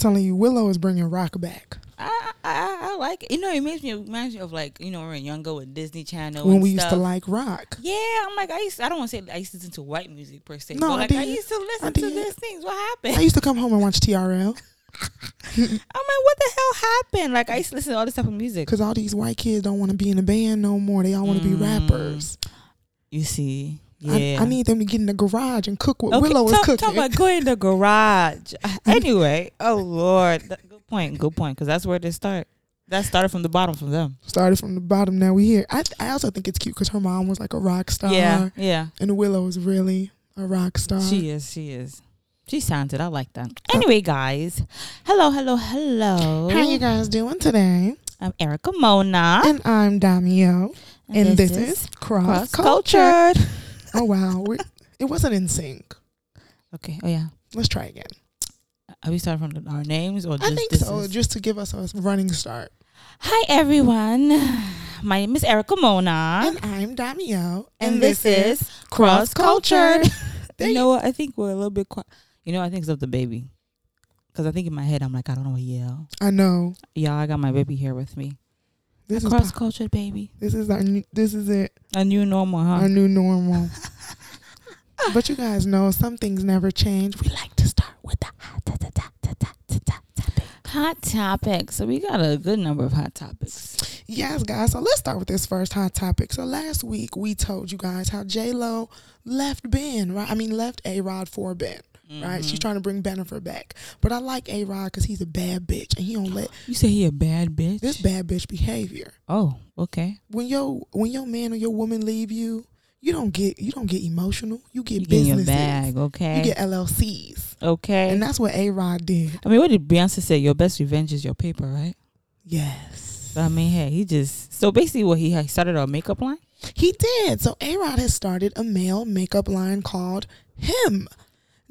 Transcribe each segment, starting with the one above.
telling you, Willow is bringing rock back. I, I I like it. You know, it makes me reminds me of like you know were younger with Disney Channel when we used to like rock. Yeah, I'm like I used. I don't want to say I used to listen to white music per se. No, but I like I, did. used to listen I to did. these things. What happened? I used to come home and watch TRL I'm like, what the hell happened? Like I used to listen to all this type of music. because all these white kids don't want to be in a band no more. They all want to be Mm. rappers. You see, I- yeah. I, need them to get in the garage and cook what Okay, Willow is talk, cooking. Talk about going in the garage. Uh, anyway, oh lord, good point. Good point. Because that's where they start. That started from the bottom from them. Started from the bottom. Now we here. I I also think it's cute because her mom was like a rock star. Yeah, yeah. and Willow is really a rock star. She is. She is. She's talented. I like that. Oh. Anyway, guys. Hello, hello, hello. How you guys doing today? I'm Erica Mona. And I'm Damio. And, this, is Cross, Cross Culture. Cultured. Oh wow, we it wasn't in sync. Okay. Oh yeah. Let's try again. Are we starting from our names or just I think this so, is- just to give us a running start. Hi everyone. My name is Erica Mona, And I'm Damio. and this is Cross Cultured. You you- know what? I think we're a little bit quiet. You know, I think it's of the baby. Because I think in my head, I'm like, I don't know what yell. I know. Yeah, I got my baby here with me. This is Cross cultured baby. this is our new, this is it. A new normal, huh? Our new normal. but you guys know some things never change. We like to start with the hot ta- ta- ta- topic. Hot topics. So we got a good number of hot topics. Yes, guys. So let's start with this first hot topic. So last week we told you guys how J Lo left Ben, right? I mean, left A Rod for Ben, right? She's Mhm. trying to bring Bennifer back. But I like A Rod because he's a bad bitch and he don't let You say he a bad bitch? this bad bitch behavior. Oh, okay. When your when your man or your woman leave you, you don't get you don't get emotional. You get You get in your bag, okay? You get LLCs, okay. and that's what A Rod did. I mean, what did Beyonce say? Your best revenge is your paper, right? Yes, But I mean, hey, he just so basically what he started a makeup line. he did. So A Rod has started a male makeup line called Him.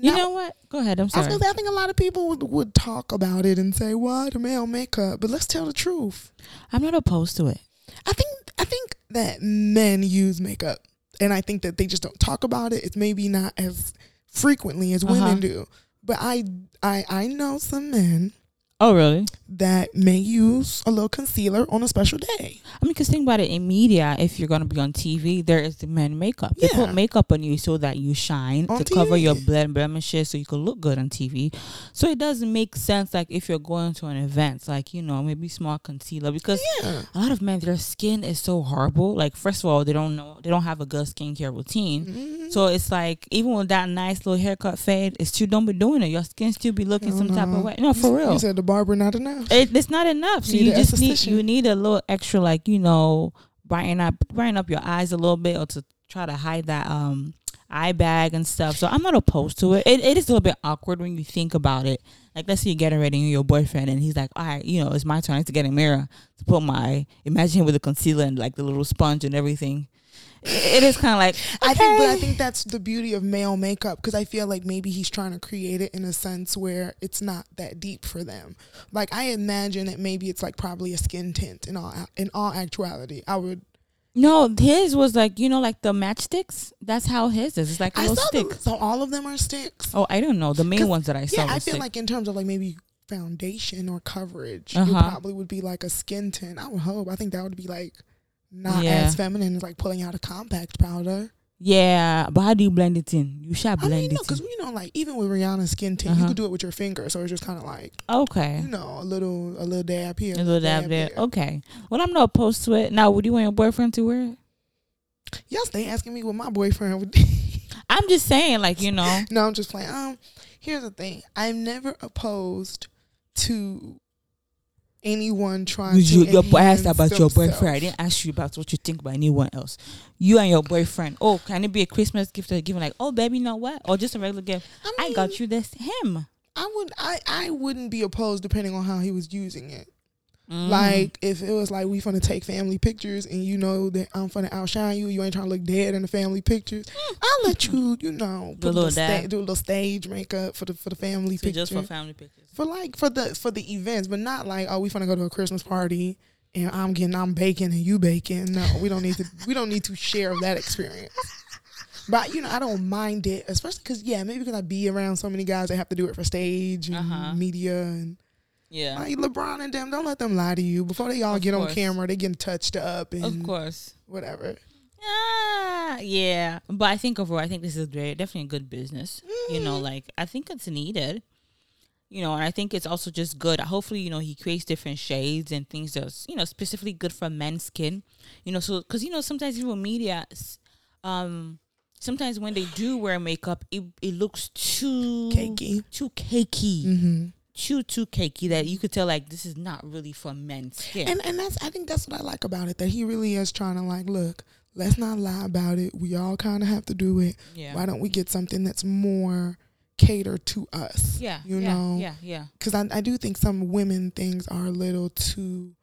You Now- know what? Go ahead. I'm I was sorry. gonna say, I think a lot of people would, would talk about it and say, "What male makeup?" But let's tell the truth. I'm not opposed to it. I think I think that men use makeup, and I think that they just don't talk about it. It's maybe not as frequently as Uh-huh. women do. But I I I know some men Oh, really? that may use a little concealer on a special day. I mean, because think about it in media, if you're going to be on TV, there is the men makeup. Yeah. They put makeup on you so that you shine On to cover your TV. ble- blemishes so you can look good on TV. So it doesn't make sense, like, if you're going to an event, like, you know, maybe small concealer. Because Yeah, a lot of men, their skin is so horrible. Like, first of all, they don't know, they don't have a good skincare routine. Mhm. So it's like, even with that nice little haircut fade, it's still don't be doing it. Your skin still be looking some type of way. No, for real. Barber not enough. It, it's not enough. So You you, just need you need a little extra, like you know, brighten up brighten up your eyes a little bit, or to try to hide that um eye bag and stuff. So I'm not opposed to it. It, it is a little bit awkward when you think about it. Like let's say you're getting ready and your boyfriend, and he's like, "All right, you know, it's my turn. I have to get a mirror to put my imagine him with the concealer and like the little sponge and everything." It- it is kind of like I think, but I think that's the beauty of male makeup because I feel like maybe he's trying to create it in a sense where it's not that deep for them. Like I imagine that maybe it's like probably a skin tint in all in all actuality. I would. no, his was like you know like the matchsticks. That's how his is. It's like a I little stick. them. So all of them are sticks. Oh, I don't know the main ones that I saw. yeah, I feel stick. like in terms of like maybe foundation or coverage, it Uh-huh. probably would be like a skin tint. I would hope. I think that would be like not Yeah. as feminine as like pulling out a compact powder. Yeah, but how do you blend it in? You should I blend mean, no, it because you know, like even with Rihanna's skin tint, you Uh-huh. could do it with your finger, so it's just kind of like Okay. you know a little a little dab here, A little dab there. Okay. Well, I'm not opposed to it. Now, would you want your boyfriend to wear it? Yes, they asking me what my boyfriend would. I'm just saying, like, you know. no, I'm just playing. Um, here's the thing: I'm never opposed to anyone trying You, to. your boy asked about your boyfriend. I didn't ask you about what you think about anyone else. You and your boyfriend. Oh, can it be a Christmas gift or given like, oh, baby, know what? Or just a regular gift. I, I got you this him. I would. I I wouldn't be opposed depending on how he was using it. Mm. Like if it was like we finna take family pictures and you know that I'm finna outshine you, you ain't trying to look dead in the family pictures. I'll let you, you know, Do a little sta- do a little stage makeup for the for the family So picture. just for family pictures. for like for the for the events, but not like oh we finna go to a Christmas party and I'm getting I'm baking and you baking. No, we don't need to we don't need to share that experience. But you know, I don't mind it, especially because yeah, maybe because I be around so many guys that have to do it for stage and Uh-huh. media and Yeah. like LeBron and them. Don't let them lie to you before they all Of get on camera. They getting touched up and Of course. whatever. Ah, yeah. But I think overall, I think this is very definitely a good business. You know, like I think it's needed. You know, and I think it's also just good. Hopefully, you know, he creates different shades and things that's you know specifically good for men's skin. You know, so because you know sometimes even media, um, sometimes when they do wear makeup, it it looks too Cakey. too cakey, Mm-hmm. Too too cakey that you could tell like this is not really for men's skin. And and that's I think that's what I like about it that he really is trying to like look. Let's not lie about it. We all kind of have to do it. yeah, Why don't we get something that's more catered to us? yeah, you yeah, know. yeah, yeah. Because I, I do think some women things are a little too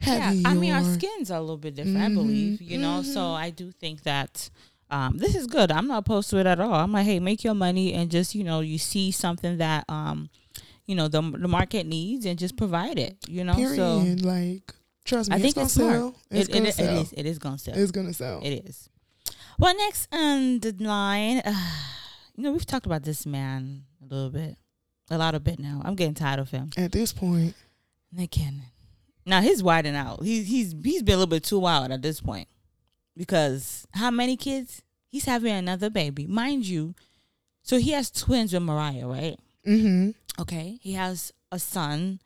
heavy. Yeah, I mean, our skins are a little bit different, I Mhm, believe, you know. So mhm. I do think that um, this is good. I'm not opposed to it at all. I'm like, hey, make your money and just, you know, you see something that, um, you know, the the market needs and just provide it, you know. Period. So like, trust me, I think it's it's gonna smart. sell. It's it, gonna it, it sell. is. It is gonna sell. It's gonna sell. It is. Well, next on the line, uh, you know, we've talked about this man a little bit, a lot of bit now. I'm getting tired of him. At this point, Nick Cannon. Now he's widening out. He's he's he's been a little bit too wild at this point. Because how many kids? He's having another baby. Mind you, so he has twins with Mariah, right? Mm-hmm. Okay. He has a son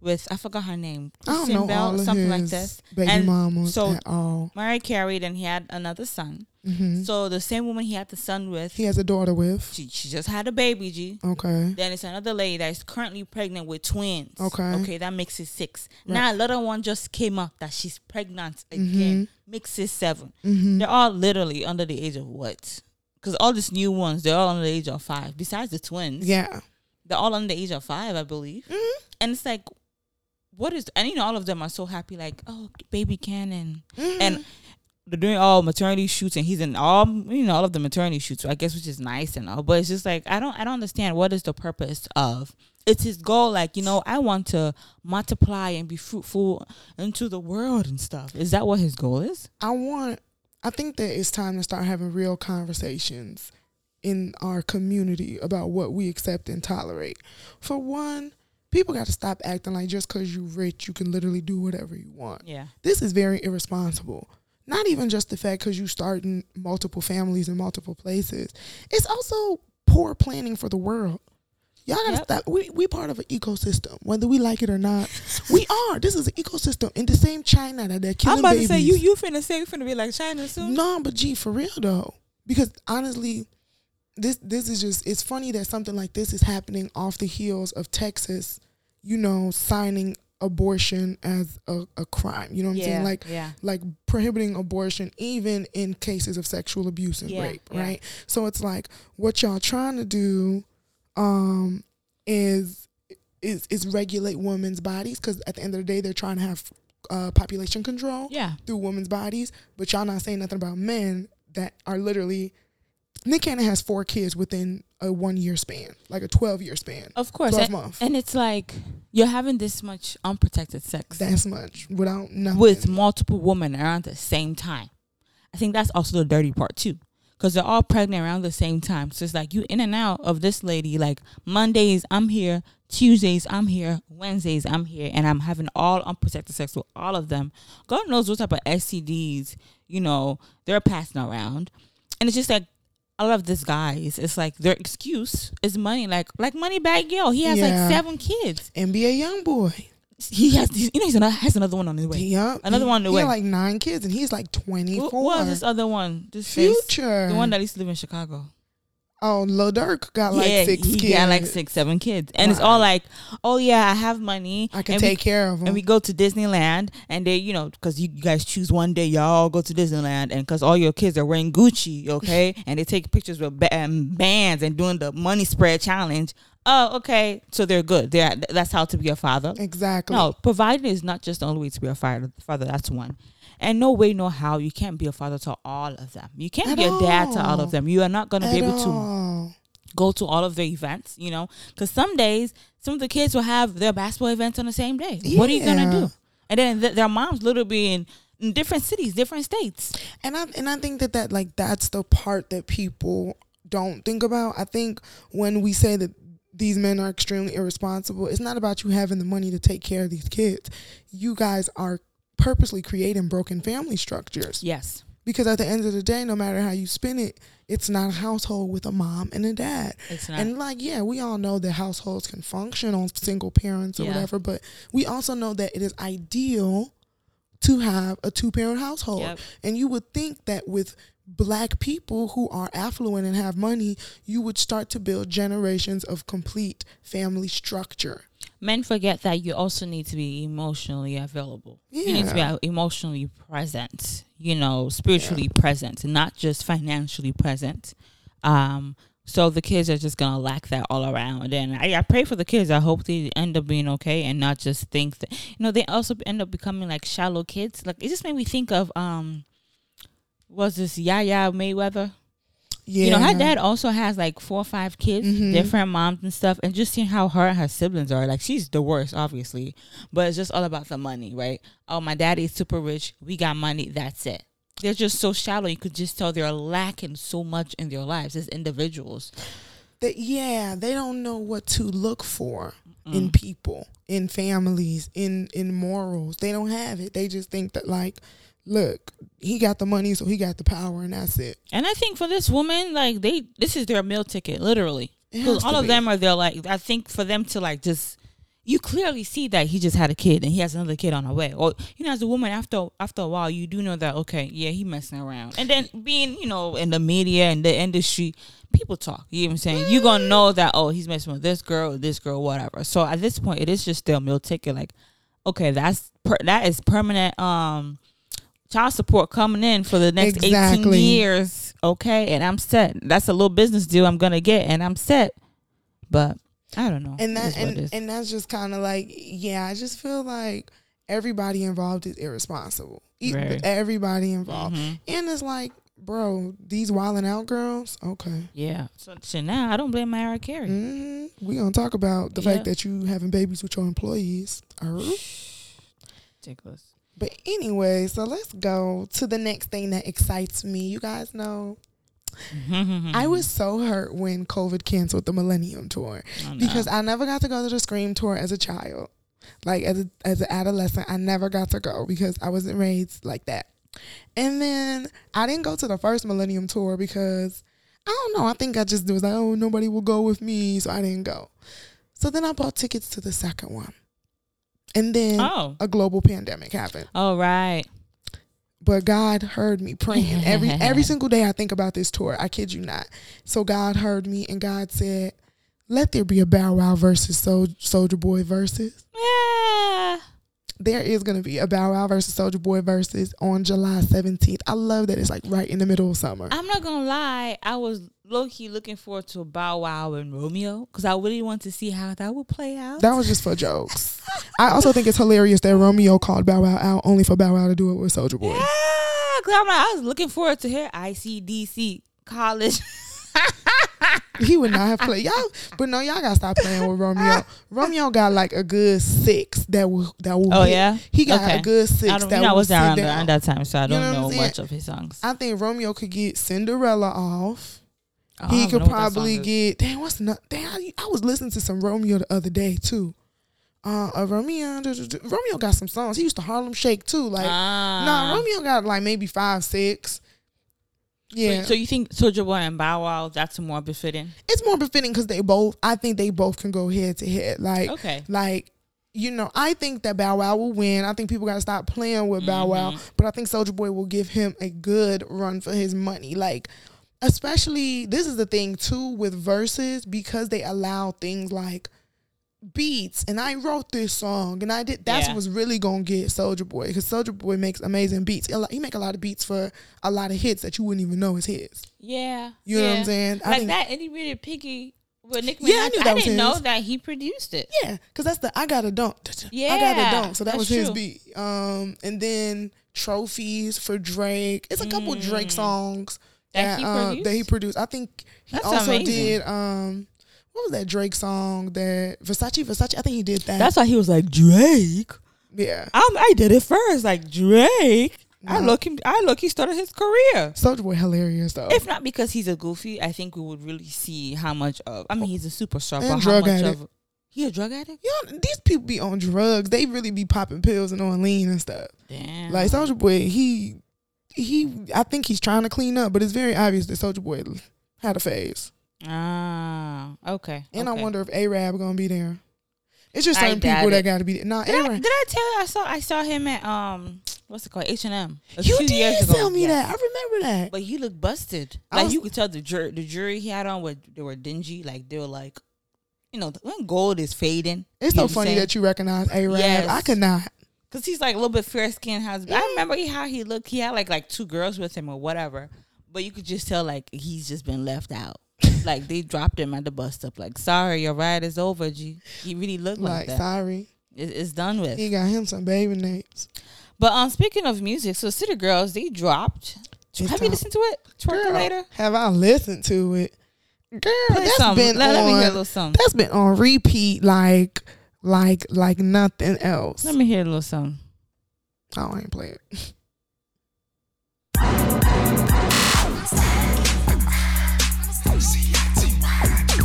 with I forgot her name. I don't know Bell, all of something like his this. baby And mamas so- at all. Mariah carried and he had another son. Mm-hmm. So the same woman he had the son with, he has a daughter with. she, she just had a baby, G. Okay. Then it's another lady that is currently pregnant with twins. Okay. Okay, that makes it six. Right. Now another one just came up that she's pregnant again. Mhm. Makes it seven. Mm-hmm. They're all literally under the age of what? Because all these new ones, they're all under the age of five. Besides the twins, Yeah. they're all under the age of five, I believe. Mhm. And it's like, what is? And you know, all of them are so happy, like, oh, baby Cannon, Mhm. and they're doing all maternity shoots, and he's in all, you know, all of the maternity shoots. I guess which is nice and all, but it's just like I don't, I don't understand what is the purpose of. It's his goal, like you know, I want to multiply and be fruitful into the world and stuff. Is that what his goal is? I want. I think that it's time to start having real conversations in our community about what we accept and tolerate. For one, people got to stop acting like just because you're rich, you can literally do whatever you want. Yeah, This is very irresponsible. Not even just the fact because you starting multiple families in multiple places. It's also poor planning for the world. Y'all gotta Yep. stop. We we part of an ecosystem, whether we like it or not. we are. This is an ecosystem in the same China that they're killing I'm about babies. to say you, you finna say you finna be like China soon. No, but gee, for real though, because honestly, this this is just it's funny that something like this is happening off the heels of Texas, you know, signing abortion as a, a crime. You know what I'm saying? Like yeah, like prohibiting abortion even in cases of sexual abuse and Yeah, rape, right? So it's like what y'all trying to do um is is is regulate women's bodies cuz at the end of the day they're trying to have uh, population control yeah. through women's bodies, but y'all not saying nothing about men that are literally Nick Cannon has four kids within a one year span, like a twelve year span. Of course, Twelve and, months. and it's like you're having this much unprotected sex That's much without nothing. with multiple women around the same time. I think that's also the dirty part too, because they're all pregnant around the same time. So it's like you in and out of this lady. Like Mondays I'm here, Tuesdays I'm here, Wednesdays I'm here, and I'm having all unprotected sex with all of them. God knows what type of STDs you know they're passing around, and it's just like. I love this guys. It's like their excuse is money. Like like Moneybagg Yo. He has Yeah. like seven kids. And be a young boy. He has you know he's another, has another one on his way. Yeah, Another one on the he way. had like nine kids, and he's like twenty Who what was this other one? This face, Future, the one that used to live in Chicago. oh, Lil Durk got like six he kids. got like six, seven kids, and it's all like, oh yeah, I have money. I can take we, care of them. And we go to Disneyland, and they, you know, because you guys choose one day, y'all go to Disneyland, and because all your kids are wearing Gucci, okay, and they take pictures with ba- um, bands and doing the money spread challenge. Oh, okay, so they're good. They're that's how to be a father. exactly. No, providing is not just the only way to be a father. Father, that's one. And no way, no how, you can't be a father to all of them. You can't At be a dad to all all. of them. You are not going to be able to go to all of their events, you know, because some days some of the kids will have their basketball events on the same day. What are you gonna do? And then th- their moms literally being in different cities, different states. And I and I think that that like that's the part that people don't think about. I think when we say that these men are extremely irresponsible, it's not about you having the money to take care of these kids. You guys are purposely creating broken family structures. Yes. Because at the end of the day, no matter how you spin it, it's not a household with a mom and a dad. It's not. And like, yeah, we all know that households can function on single parents or Yeah. whatever, but we also know that it is ideal to have a two parent household. Yep. And you would think that with black people who are affluent and have money, you would start to build generations of complete family structure. Men forget that you also need to be emotionally available. Yeah. You need to be emotionally present, you know, spiritually present, not just financially present. Um, so the kids are just gonna lack that all around. And I, I pray for the kids. I hope they end up being okay and not just think that you know, they also end up becoming like shallow kids. Like it just made me think of um was this Yaya Mayweather? Yeah. You know, her dad also has like four or five kids, Mhm. different moms and stuff, and just seeing how her and her siblings are. Like, she's the worst, obviously, but it's just all about the money, right? Oh, my daddy's super rich. We got money. That's it. They're just so shallow. You could just tell they're lacking so much in their lives as individuals. that yeah, they don't know what to look for Mm. in people, in families, in in morals. They don't have it. They just think that like, look, he got the money, so he got the power, and that's it. And I think for this woman, like they, this is their meal ticket, literally. Because all of be. them are there. Like I think for them to like just, you clearly see that he just had a kid and he has another kid on the way. Or you know, as a woman, after after a while, you do know that okay, yeah, he messing around. And then being you know in the media and the industry, people talk. You know what I'm saying? You gonna know that oh, he's messing with this girl, this girl, whatever. So at this point, it is just their meal ticket. Like, okay, that's per- that is permanent. Um. Child support coming in for the next 18 years. Okay. And I'm set. That's a little business deal I'm going to get. And I'm set. But I don't know. and that and, and that's just kind of like yeah i just feel like everybody involved is irresponsible Very. everybody involved Mhm. and it's like bro these wilding out girls okay Yeah. So, so now I don't blame Mariah Carey. hmm we gonna talk about the Yeah. fact that you having babies with your employees. Ridiculous. But anyway so let's go to the next thing that excites me you guys know i was so hurt when covid canceled the millennium tour Oh, no. because I never got to go to the Scream tour as a child. Like as a, as an adolescent, I never got to go because I wasn't raised like that. And then I didn't go to the first Millennium tour because I don't know. I think I just was like, oh, nobody will go with me, so I didn't go. So then I bought tickets to the second one, and then Oh. a global pandemic happened. Oh, right. But God heard me praying every every single day. I think about this tour. I kid you not. So God heard me, and God said, "Let there be a Bow Wow versus Sol- Soulja Boy Verzuz." Yeah. There is gonna be a Bow Wow versus Soulja Boy Verzuz on July seventeenth. I love that it's like right in the middle of summer. I'm not gonna lie. I was low key looking forward to Bow Wow and Romeo because I really want to see how that would play out. That was just for jokes. I also think it's hilarious that Romeo called Bow Wow out only for Bow Wow to do it with Soulja Boy. yeah, 'cause I'm like, I was looking forward to hear ICDC college. He would not have played y'all, but no, y'all gotta stop playing with Romeo. Romeo got like a good six that will that will. Oh, hit. yeah? he got Okay. a good six I don't. that You know, I was around around that time, so I don't know know much of his songs. I think Romeo could get Cinderella off. Oh, he could know what that probably get. Damn, what's not? Damn, I, I was listening to some Romeo the other day too. Uh, uh Romeo, Romeo got some songs. He used to Harlem Shake too. Like, Ah. nah, Romeo got like maybe five, six. Yeah, So, so you think Soulja Boy and Bow Wow that's more befitting? it's more befitting because they both. I think they both can go head to head. Like, Okay. like you know, I think that Bow Wow will win. I think people got to stop playing with Bow Wow, Mm-hmm. but I think Soulja Boy will give him a good run for his money. Like, especially this is the thing too with verses because they allow things like beats and I wrote this song and I did that's Yeah. what's really gonna get Soulja Boy because Soulja Boy makes amazing beats. He make a lot of beats for a lot of hits that you wouldn't even know is his. Yeah. You know what I'm saying? I Like that itty bitty piggy with Nicki Minaj. Yeah, I knew that was didn't know his. that he produced it. Yeah, because that's the I got a dunk. Yeah. I got a dunk. So that was his true. beat. Um, and then trophies for Drake. It's a couple Drake songs Mm. That he uh, that he produced? produced. I think he That's also amazing. did. Um, what was that Drake song that Versace Versace? I think he did that. That's why he was like Drake. yeah. I'm, I did it first, like Drake. I look him. I look. He started his career. Soulja Boy hilarious though. If not because he's a goofy, I think we would really see how much of. I mean, he's a superstar, And but how drug much addict. of. He a drug addict? you know, these people be on drugs. They really be popping pills and on lean and stuff. Damn. Like Soulja Boy, he he. I think he's trying to clean up, but it's very obvious that Soulja Boy had a phase. ah, okay. And okay. I wonder if Arab gonna be there. It's just certain people that got to be there. Nah, Did I, did I tell you I saw I saw him at um what's it called H and M? You did tell me that. I remember that. But he looked busted. I Like was- you could tell the jury the jury he had on were they were dingy. Like they were like, you know, when gold is fading. It's so funny that you recognize Arab. Yes. I could not. Cause he's like a little bit fair skinned. Has I remember he, how he looked. He had like like two girls with him or whatever. But you could just tell like he's just been left out. like they dropped him at the bus stop. Like sorry, your ride is over. G. He really looked like, Like, that. sorry, It, it's done with. he got him some baby names. But um, speaking of music, so City Girls they dropped. It's Have you listened to it? Later. Have I listened to it? Girl, Play that's some. been let, let me hear a little song. That's been on repeat, like, like, like nothing else. Let me hear a little song. Oh, I ain't play it.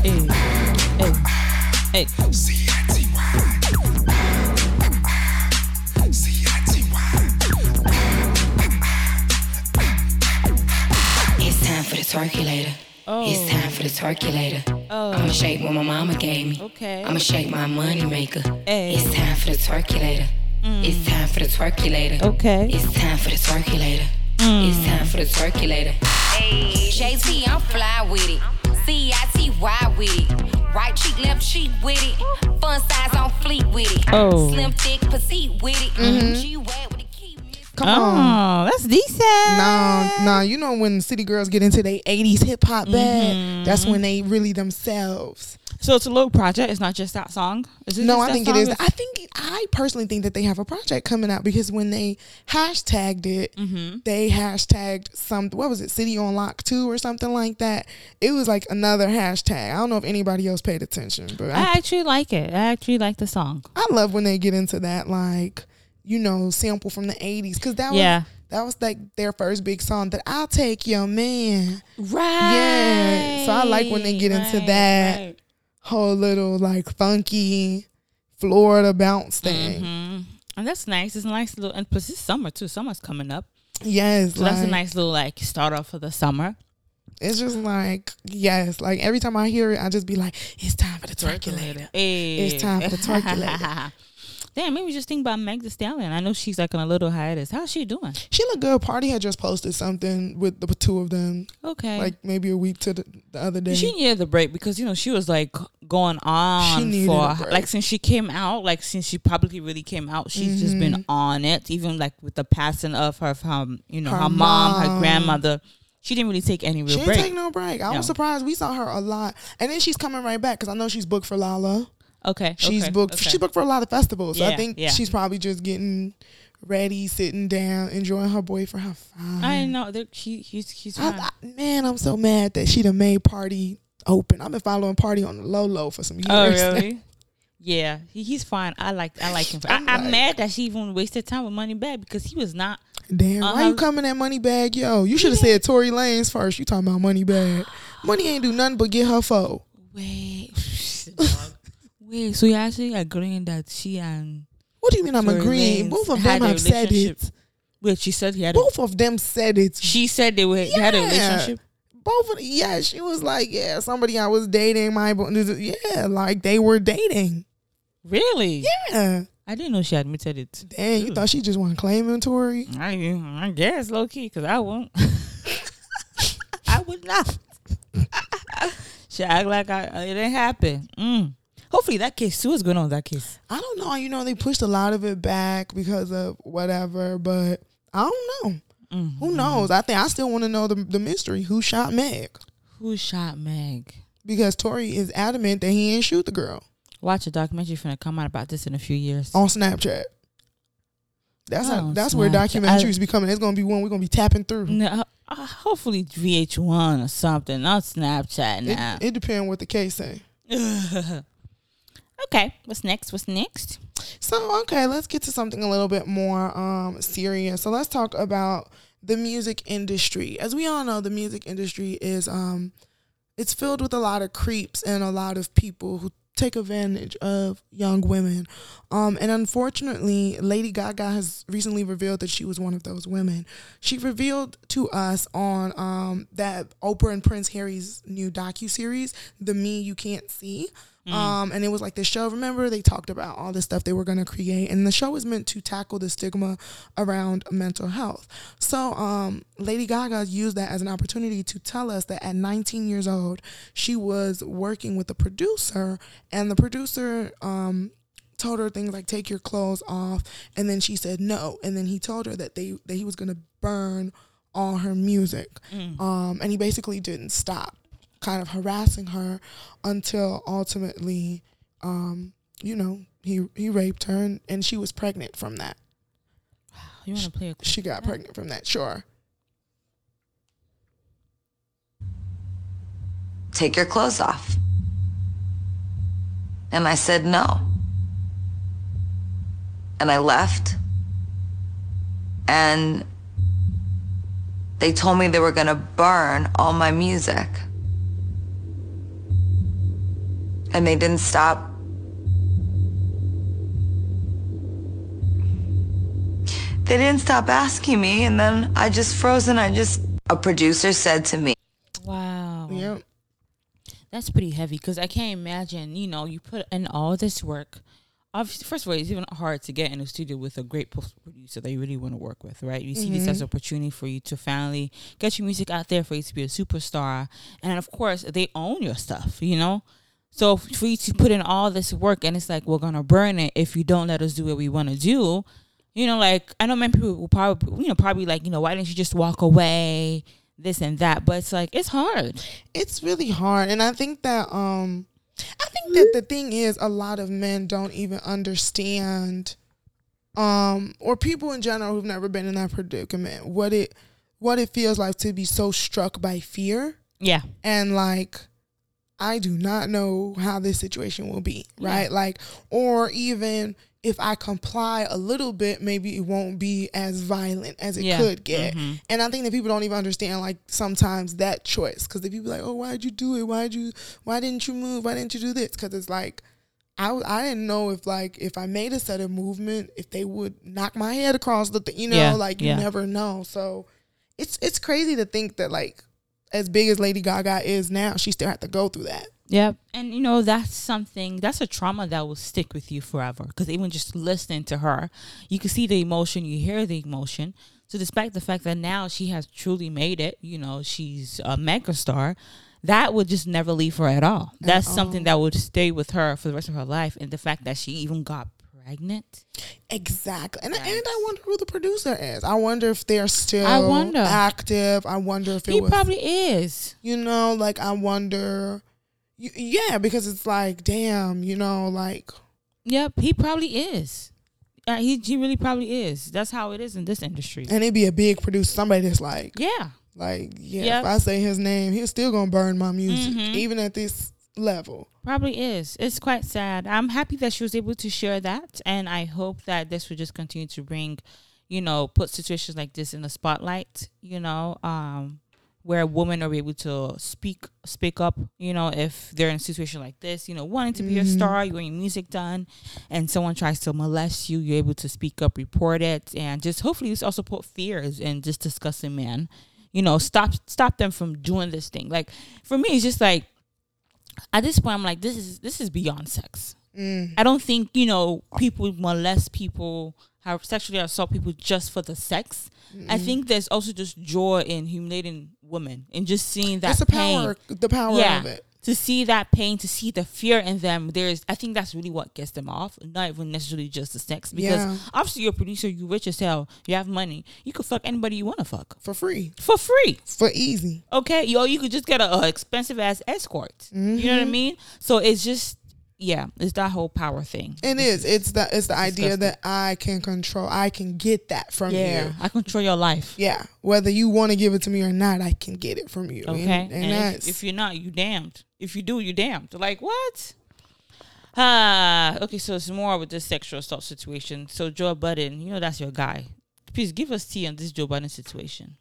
Hey, hey, hey. It's time for the circulator. Oh, It's time for the circulator. oh, I'ma shake what my mama gave me. okay. I'ma shake my money maker. Hey. It's time for the circulator. Mm. It's time for the circulator. Okay. It's time for the circulator. Mm. It's time for the circulator. Hey, JT, I'm fly with it. C-I-T-Y with it. Right cheek, left cheek with it. Fun size on fleet with it. Oh. Slim, thick, petite with it. Mm-hmm. G-Wag with Come on. Oh, that's decent. No, no, you know when city girls get into their '80s hip hop bag, that's when they really themselves. So it's a little project. It's not just that song. Is it No, I think it is. I think I personally think that they have a project coming out because when they hashtagged it, Mm-hmm. they hashtagged some. What was it? City on Lock Two or something like that. It was like another hashtag. I don't know if anybody else paid attention, but I I, actually like it. I actually like the song. I love when they get into that like you know sample from the '80s because that was Yeah. that was like their first big song. That I'll take your man. Right. Yeah. So I like when they get into that. whole little like funky Florida bounce thing. hmm And that's nice. It's a nice little, and plus it's summer too. Summer's coming up, Yes, so that's a nice little like start off for the summer. It's just like yes, like every time I hear it, I just be like, it's time for the circulator. Hey. It's time for the circulator. Damn, maybe just think about Meg The Stallion. I know she's like on a little hiatus. How's she doing? She looked good. Pardi had just posted something with the two of them, Okay. like maybe a week to the, the other day. She needed the break because you know she was like going on for like since she came out, like since she publicly really came out, she's just been Mm-hmm. on it. Even like with the passing of her, um, you know, Her her, mom, her grandmother, she didn't really take any real break. She didn't take no break. I No. was surprised. We saw her a lot, and then she's coming right back because I know she's booked for Lala. Okay, She's okay, booked. okay. She booked for a lot of festivals. So I think yeah. she's probably just getting ready, sitting down, enjoying her boyfriend. Her fine. I know she he's he's fine. I, I, man, I'm so mad that she done made Pardi open. I've been following Pardi on the low low for some years. oh now. really? Yeah, he, he's fine. I like I like him. For, I, I'm I'm like- mad that she even wasted time with Moneybagg because he was not. Damn, why Uh-huh. you coming at Moneybagg, yo? You should have said Tory Lanez first. You talking about Moneybagg? Money ain't do nothing but get her foe. Wait, wait. So you're actually agreeing that she and What do you mean I'm Tory agreeing? Lanez Both of had them a have said relationship. it. wait? She said he had. A, Both of them said it. she said they were they had a Yeah. relationship. Both of yeah, she was like, yeah, somebody I was dating, my bo- yeah, like they were dating. Really? Yeah, I didn't know she admitted it. damn, you thought she just want to claim inventory? I I guess low key because I won't. I would not. she act like I it didn't happen. Mm. Hopefully that case. See what's going on with that case. I don't know. You know, they pushed a lot of it back because of whatever, but I don't know. Mm. Who knows? I think I still want to know the the mystery. Who shot Meg? Who shot Meg? Because Tory is adamant that he didn't shoot the girl Watch a documentary finna come out about this in a few years. on Snapchat. That's how, Oh, that's where documentaries be coming. It's gonna be one we're gonna be tapping through. No, uh, hopefully VH1 or something, not Snapchat now. It, it depends what the case say. okay, what's next? What's next? So okay, let's get to something a little bit more um, serious. So let's talk about the music industry. As we all know, the music industry is um, it's filled with a lot of creeps and a lot of people who take advantage of young women. Um, and unfortunately, Lady Gaga has recently revealed that she was one of those women. She revealed to us on um, that Oprah and Prince Harry's new docu series, "The Me You Can't See." Mm. Um, and it was like the show. Remember, they talked about all the stuff they were going to create, and the show was meant to tackle the stigma around mental health. So, um, Lady Gaga used that as an opportunity to tell us that at 19 years old, she was working with a producer, and the producer um, told her things like "take your clothes off," and then she said no, and then he told her that they that he was going to burn all her music, mm. um, and he basically didn't stop kind of harassing her until ultimately, um, you know, he he raped her and, and she was pregnant from that. You want to play a She got pregnant from that, sure. Take your clothes off. And I said no. And I left. And they told me they were going to burn all my music. And they didn't stop. They didn't stop asking me, and then I just froze and I just, a producer said to me, Wow. Yep. That's pretty heavy because I can't imagine, you know, you put in all this work. Obviously, first of all, it's even hard to get in a studio with a great producer that you really want to work with, right? You see mm-hmm. this as an opportunity for you to finally get your music out there, for you to be a superstar. And of course, they own your stuff, you know? So for you to put in all this work and it's like we're gonna burn it if you don't let us do what we want to do, you know, like I know many people will probably you know probably like you know why didn't you just walk away, this and that, but it's like it's hard. It's really hard, and I think that um, I think that the thing is a lot of men don't even understand, um, or people in general who've never been in that predicament what it what it feels like to be so struck by fear. Yeah, and like I do not know how this situation will be, right? Yeah. Like, or even if I comply a little bit, maybe it won't be as violent as it yeah. could get. Mm-hmm. And I think that people don't even understand, like, sometimes that choice. Because the people like, oh, why'd you do it? Why'd you, why didn't you move? Why didn't you do this? Because it's like, I, I didn't know if like if I made a set of movement if they would knock my head across the thing you know yeah, like you never know so it's it's crazy to think that like as big as Lady Gaga is now, she still had to go through that. Yep. And you know, that's something that's a trauma that will stick with you forever. Because even just listening to her, you can see the emotion, you hear the emotion. So despite the fact that now she has truly made it, you know, she's a megastar, that would just never leave her at all. That's something that would stay with her for the rest of her life. And the fact that she even got pregnant. Exactly. And, and I wonder who the producer is. I wonder if they're still I wonder. active. I wonder if he was, probably is. You know, like I wonder. Yeah, because it's like, damn, you know, like. Yep, he probably is. Uh, he he really probably is. That's how it is in this industry. And it'd be a big producer, somebody that's like, yeah, like yeah. Yep. If I say his name, he's still gonna burn my music, mm-hmm. even at this level. Probably is. It's quite sad. I'm happy that she was able to share that, and I hope that this will just continue to bring, you know, put situations like this in the spotlight. You know, um, where women are able to speak speak up. You know, if they're in a situation like this, you know, wanting to be mm-hmm. a star, you want your music done, and someone tries to molest you, you're able to speak up, report it, and just hopefully this also put fears and just discussing men. You know, stop stop them from doing this thing. Like for me, it's just like at this point, I'm like, this is this is beyond sex. Mm. I don't think you know people molest people, have sexually assault people just for the sex. Mm-hmm. I think there's also just joy in humiliating women and just seeing that it's the pain. power, the power yeah. of it to see that pain, to see the fear in them, there's I think that's really what gets them off. Not even necessarily just the sex. Because yeah. obviously you're a producer, you rich as hell, you have money. You could fuck anybody you wanna fuck. For free. For free. For easy. Okay. Yo, you could just get a, a expensive ass escort. Mm-hmm. You know what I mm-hmm. mean? So it's just yeah, it's that whole power thing. It is. It's the it's the idea that I can control. I can get that from yeah, you. I control your life. Yeah, whether you want to give it to me or not, I can get it from you. Okay, and, and, and if, if, you're not, you damned. If you do, you damned. Like what? Ah, okay. So it's more with this sexual assault situation. So Joe Budden, you know that's your guy. Please give us tea on this Joe Budden situation.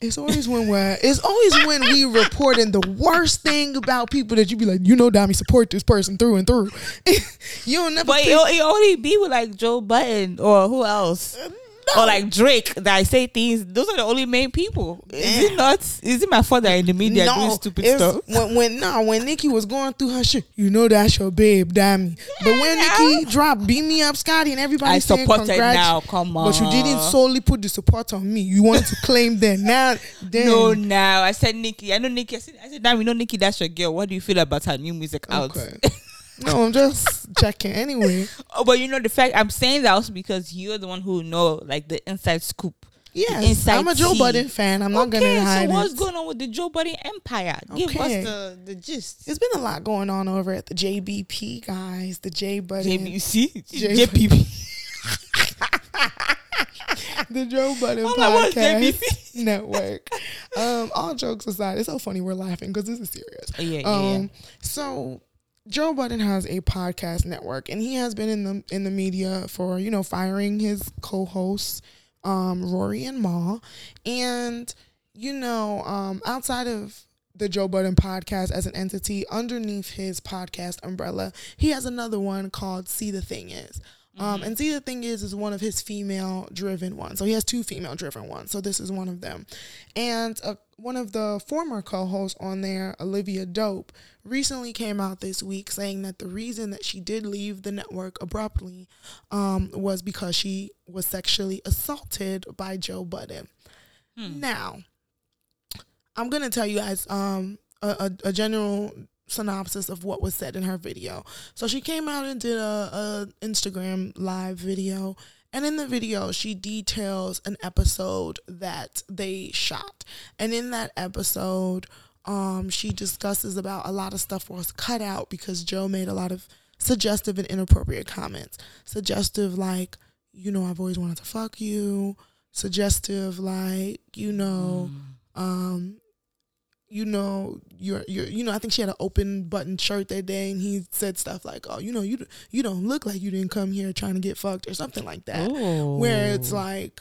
It's always when we're it's always when we reporting the worst thing about people that you be like, you know, Dami support this person through and through. you don't never. But pick- it, it only be with like Joe Budden or who else? Uh, Or like Drake that I say things. Those are the only main people. Is it eh. not? Is it my fault that in the media doing stupid stuff? When when no, when Nikki was going through her shit, you know that's your babe, Dami. But when Nikki dropped "Beam Me Up, Scotty" and everybody I saying support it congrats, now. Come on. but you didn't solely put the support on me. You wanted to claim that now. Then No, now I said Nikki. I know Nikki. I said, I said, damn, you know Nikki. That's your girl. What do you feel about her new music out? Okay. no, I'm just checking anyway. oh, but you know the fact I'm saying that also because you're the one who know like the inside scoop. Yes, inside I'm a Joe tea. Budden fan. I'm not okay, gonna hide so what's it. going on with the Joe Budden empire? Give Okay. us the the gist. There's been a lot going on over at the JBP guys, the J Budden, JBC, J- JPP. the Joe Budden what's podcast network. Um, all jokes aside, it's so funny we're laughing because this is serious. Yeah, yeah, yeah. Um, so Joe Budden has a podcast network, and he has been in the in the media for you know firing his co-hosts, um, Rory and Mal, and you know um, outside of the Joe Budden podcast as an entity underneath his podcast umbrella, he has another one called See the Thing Is. Um, and see the thing is is one of his female driven ones. So he has two female driven ones. So this is one of them. And uh, one of the former co-hosts on there, Olivia Dope, recently came out this week saying that the reason that she did leave the network abruptly um, was because she was sexually assaulted by Joe Budden. Now, I'm gonna tell you guys um, a, a, a general synopsis of what was said in her video. So she came out and did a, a Instagram live video, and in the video she details an episode that they shot, and in that episode, um, she discusses about a lot of stuff was cut out because Joe made a lot of suggestive and inappropriate comments. Suggestive like, you know, I've always wanted to fuck you. Suggestive like, you know, um, you know, you're you're you know, I think she had an open button shirt that day and he said stuff like, Oh, you know, you you don't look like you didn't come here trying to get fucked or something like that. Where it's like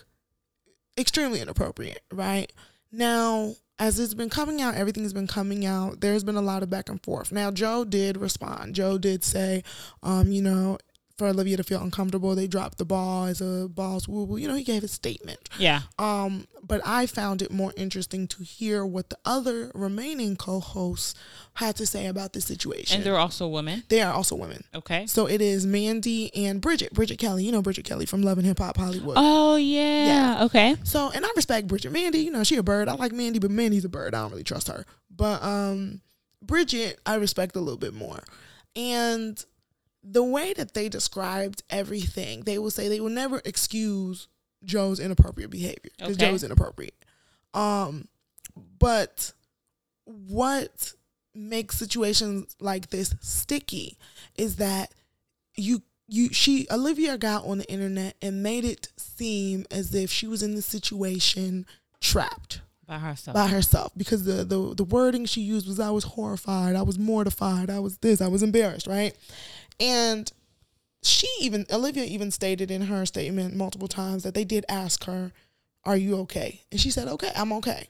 extremely inappropriate, right? Now, as it's been coming out, everything's been coming out. There's been a lot of back and forth. Now, Joe did respond. Joe did say, um, you know, for Olivia to feel uncomfortable, they dropped the ball as a boss. Woo woo. You know, he gave a statement. Yeah. Um, but I found it more interesting to hear what the other remaining co-hosts had to say about the situation. And they're also women. they are also women. Okay. So it is Mandy and Bridget. Bridget Kelly. You know Bridget Kelly from Love and Hip Hop Hollywood. Oh yeah. Yeah. Okay. So, and I respect Bridget. Mandy, you know, she a bird. I like Mandy, but Mandy's a bird. I don't really trust her. But um Bridget, I respect a little bit more. And the way that they described everything, they will say they will never excuse Joe's inappropriate behavior because Okay. Joe's inappropriate. Um, but what makes situations like this sticky is that you you she Olivia got on the internet and made it seem as if she was in the situation trapped By herself. by herself because the, the the wording she used was I was horrified, I was mortified, I was this, I was embarrassed, right? And she even Olivia even stated in her statement multiple times that they did ask her, "Are you okay?" And she said, "Okay, I'm okay."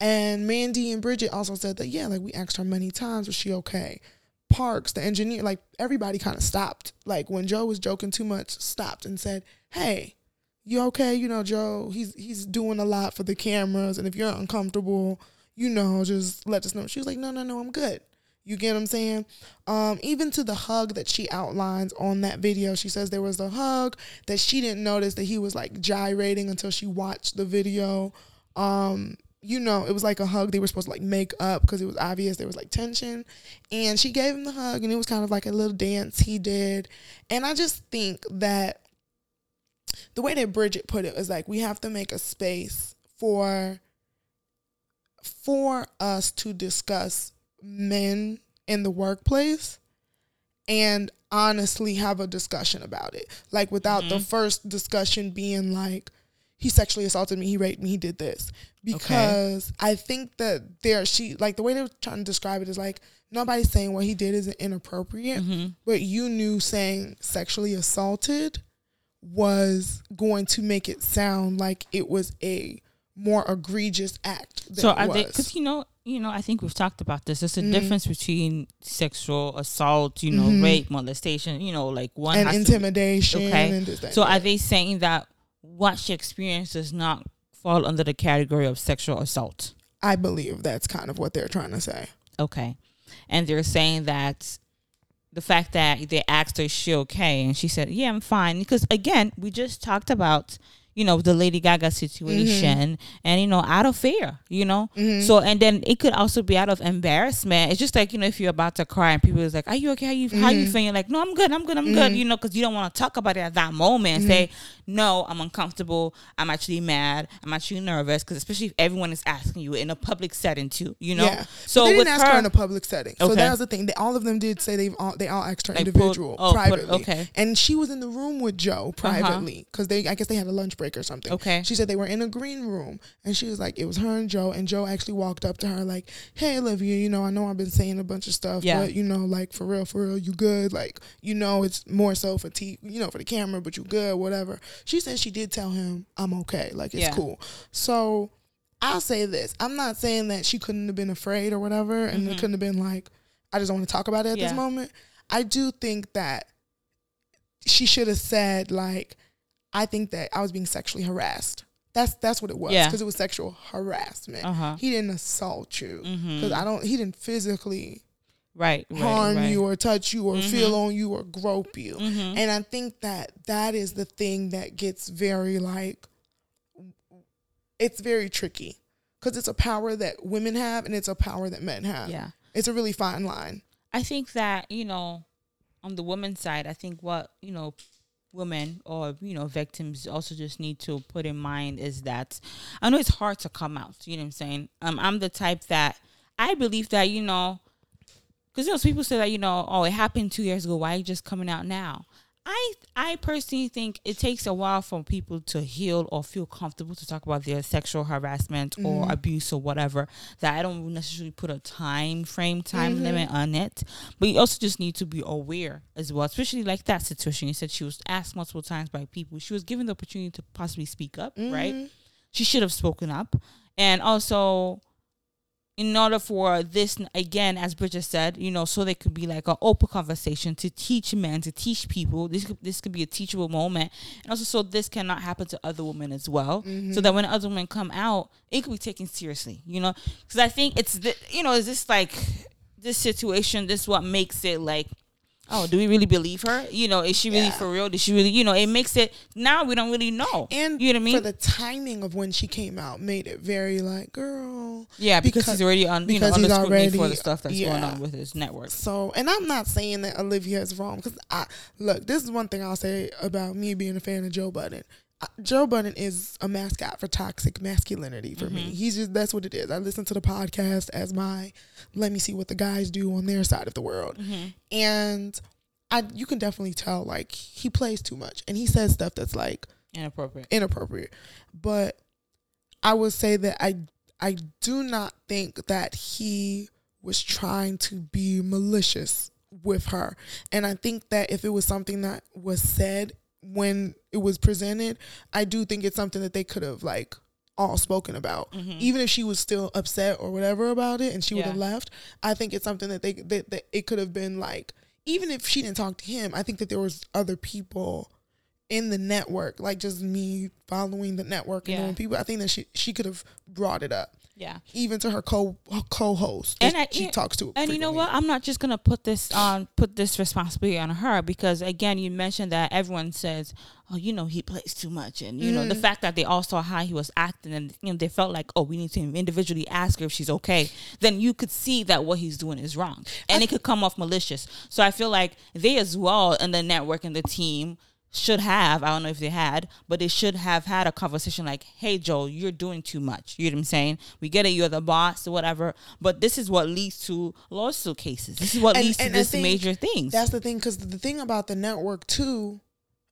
And Mandy and Bridget also said that yeah, like we asked her many times, was she okay? Parks, the engineer, like everybody kind of stopped. Like when Joe was joking too much, stopped and said, "Hey, you okay? You know, Joe, he's he's doing a lot for the cameras, and if you're uncomfortable, you know, just let us know." She was like, "No, no, no, I'm good." You get what I'm saying? Um, even to the hug that she outlines on that video, she says there was a hug that she didn't notice that he was like gyrating until she watched the video. Um, you know, it was like a hug they were supposed to like make up because it was obvious there was like tension. And she gave him the hug, and it was kind of like a little dance he did. And I just think that the way that Bridget put it was like we have to make a space for for us to discuss men in the workplace and honestly have a discussion about it. Like without the first discussion being like, he sexually assaulted me, he raped me, he did this. Because I think that there she like the way they were trying to describe it is like nobody's saying what he did is inappropriate, Mm-hmm. but you knew saying sexually assaulted was going to make it sound like it was a more egregious act. Than So are they? Because you know, you know, I think we've talked about this. There's a Mm-hmm. difference between sexual assault, you know, rape, molestation. You know, like one and has to be- intimidation okay. and that, so are they saying that what she experienced does not fall under the category of sexual assault? I believe that's kind of what they're trying to say. Okay, and they're saying that the fact that they asked her, "Is she okay?" and she said, "Yeah, I'm fine." Because again, we just talked about you know the Lady Gaga situation, mm-hmm. and you know out of fear, you know. Mm-hmm. So and then it could also be out of embarrassment. It's just like you know if you're about to cry and people is like, "Are you okay? How you how you mm-hmm. feeling?" You're like, "No, I'm good. I'm good. I'm good." You know, because you don't want to talk about it at that moment and say, "No, I'm uncomfortable. I'm actually mad. I'm actually nervous." Because especially if everyone is asking you in a public setting too, you know. Yeah. So they didn't ask her, her in a public setting. Okay. So that was the thing. They, all of them did say they all they all asked her Like, individual oh, put- privately. okay. Uh-huh. And she was in the room with Joe privately because they I guess they had a lunch break or something. Okay. She said they were in a green room and she was like it was her and Joe and Joe actually walked up to her like, "Hey Olivia, you know I know I've been saying a bunch of stuff, Yeah. but you know like for real for real you good like you know it's more so for t you know for the camera, but you good whatever." She said she did tell him I'm okay, like it's Yeah. cool. So I'll say this. I'm not saying that she couldn't have been afraid or whatever, and it couldn't have been like, I just don't want to talk about it at Mm-hmm. Yeah. this moment. I do think that she should have said like, I think that I was being sexually harassed. That's that's what it was Yeah. because it was sexual harassment. Uh-huh. He didn't assault you because I don't. He didn't physically right, right harm right. you or touch you or feel on you or grope you. Mhm. And I think that that is the thing that gets very like it's very tricky because it's a power that women have and it's a power that men have. Yeah. It's a really fine line. I think that, you know, on the woman's side, I think what, you know, women or, you know, victims also just need to put in mind is that I know it's hard to come out. You know what I'm saying? Um, I'm the type that I believe that, you know, because, you know, people say that, you know, oh, it happened two years ago. Why are you just coming out now? I I personally think it takes a while for people to heal or feel comfortable to talk about their sexual harassment or mm-hmm. abuse or whatever. That I don't necessarily put a time frame, time mm-hmm. limit on it. But you also just need to be aware as well, especially like that situation. You said she was asked multiple times by people. She was given the opportunity to possibly speak up, right? Mm-hmm. She should have spoken up. And also in order for this again as bridget said you know so there could be like an open conversation to teach men to teach people. This could, this could be a teachable moment. And also so this cannot happen to other women as well. So mm-hmm. that when other women come out it could be taken seriously you know? Because i think it's the, you know is this like this situation this what makes it like oh do we really believe her you know is she really Yeah. for real did she really you know it makes it now we don't really know And you know what i mean for the timing of when she came out made it very like, girl. yeah because, he's already on you know because under he's scrutiny for the stuff that's going on with his network So, and I'm not saying that Olivia is wrong because I look. This is one thing I'll say about me being a fan of Joe Budden. Joe Budden is a mascot for toxic masculinity for me. Mm-hmm. He's just that's what it is. I listen to the podcast as my let me see what the guys do on their side of the world, mm-hmm. and I you can definitely tell like he plays too much and he says stuff that's like inappropriate inappropriate. But I would say that I I do not think that he was trying to be malicious with her. And I think that if it was something that was said when it was presented, I do think it's something that they could have like all spoken about. Mm-hmm. Even if she was still upset or whatever about it and she would have left, I think it's something that they that, that it could have been like even if she didn't talk to him, I think that there was other people in the network, like just me following the network and Yeah. knowing people. I think that she she could have brought it up, yeah even to her co co host. and I, she talks to. and you know what i'm not just gonna put this on put this responsibility on her because again you mentioned that everyone says oh you know he plays too much and you know the mm. fact that they all saw how he was acting and you know they felt like oh we need to individually ask her if she's okay then you could see that what he's doing is wrong and it could come off malicious so i feel like they as well and the network and the team should have, I don't know if they had, but they should have had a conversation like, hey, Joel, you're doing too much. You know what I'm saying? We get it, you're the boss or whatever, but this is what leads to lawsuit cases. This is what And- leads to and I this major things. That's the thing, because the thing about the network too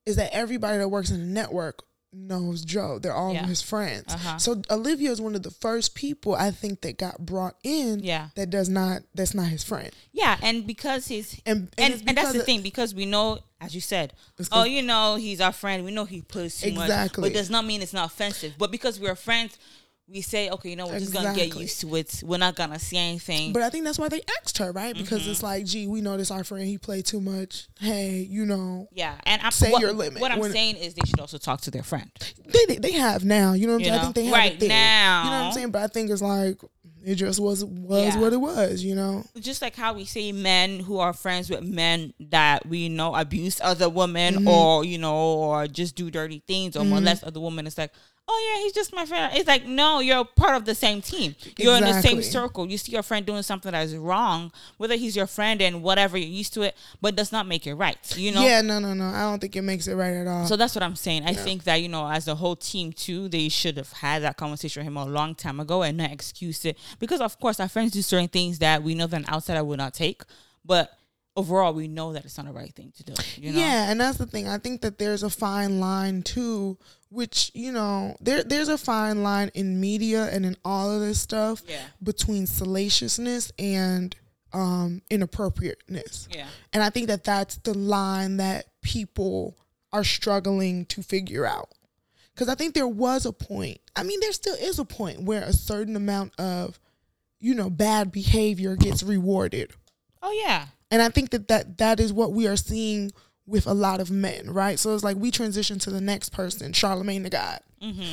is that everybody that works in the network knows Joe. They're all Yeah. his friends. Uh-huh. So Olivia is one of the first people I think that got brought in. Yeah. That does not. That's not his friend. Yeah, and because he's And- and and and, that's the thing because we know, as you said, oh, you know, he's our friend. We know he puts too much, Exactly. but it does not mean it's not offensive. But because we're friends, we say, okay, you know, we're just gonna get used to it. We're not gonna see anything. But I think that's why they asked her, right? Because Mm-hmm. it's like, gee, we know this our friend he played too much. Hey, you know, yeah, and I'm Say what, your limit. What I'm When- saying is they should also talk to their friend. they they, they have now. You know what I'm You saying? I think they have Right it there. now. You know what I'm saying? But I think it's like it just was was Yeah. what it was. You know? just like how we say men who are friends with men that we know abuse other women Mm-hmm. or you know or just do dirty things or molest other women it's like oh yeah he's just my friend it's like no you're part of the same team you're in the same circle you see your friend doing something that is wrong whether he's your friend and whatever you're used to it but does not make it right you know Yeah, no, no, no. I don't think it makes it right at all. so that's what I'm saying. I think that, you know, as a whole team too, they should have had that conversation with him a long time ago and not excuse it. Because of course our friends do certain things that we know that an outsider would not take. But overall we know that it's not the right thing to do. You know? Yeah, and that's the thing. I think that there's a fine line too, which you know, there there's a fine line in media and in all of this stuff Yeah. between salaciousness and um inappropriateness. Yeah. And I think that that's the line that people are struggling to figure out. Cuz I think there was a point. I mean, there still is a point where a certain amount of you know, bad behavior gets rewarded. Oh yeah. And I think that, that that is what we are seeing with a lot of men, right? So it's like we transition to the next person, Charlemagne the God.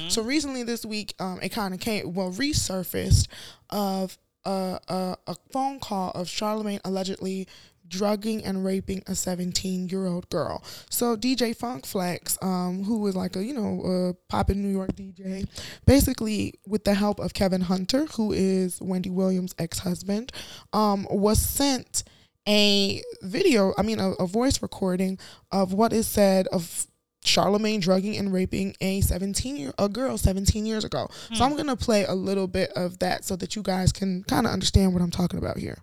So recently this week, um, it kind of came, well, resurfaced of a, a, a phone call of Charlemagne allegedly drugging and raping a 17 year old girl. So DJ Funk Flex, um, who was like a, you know, a pop in New York DJ, basically with the help of Kevin Hunter, who is Wendy Williams' ex-husband, um, was sent a video, I mean, a, a voice recording of what is said of Charlemagne drugging and raping a 17 year a girl 17 years ago. So I'm hmm. going to play a little bit of that so that you guys can kind of understand what I'm talking about here.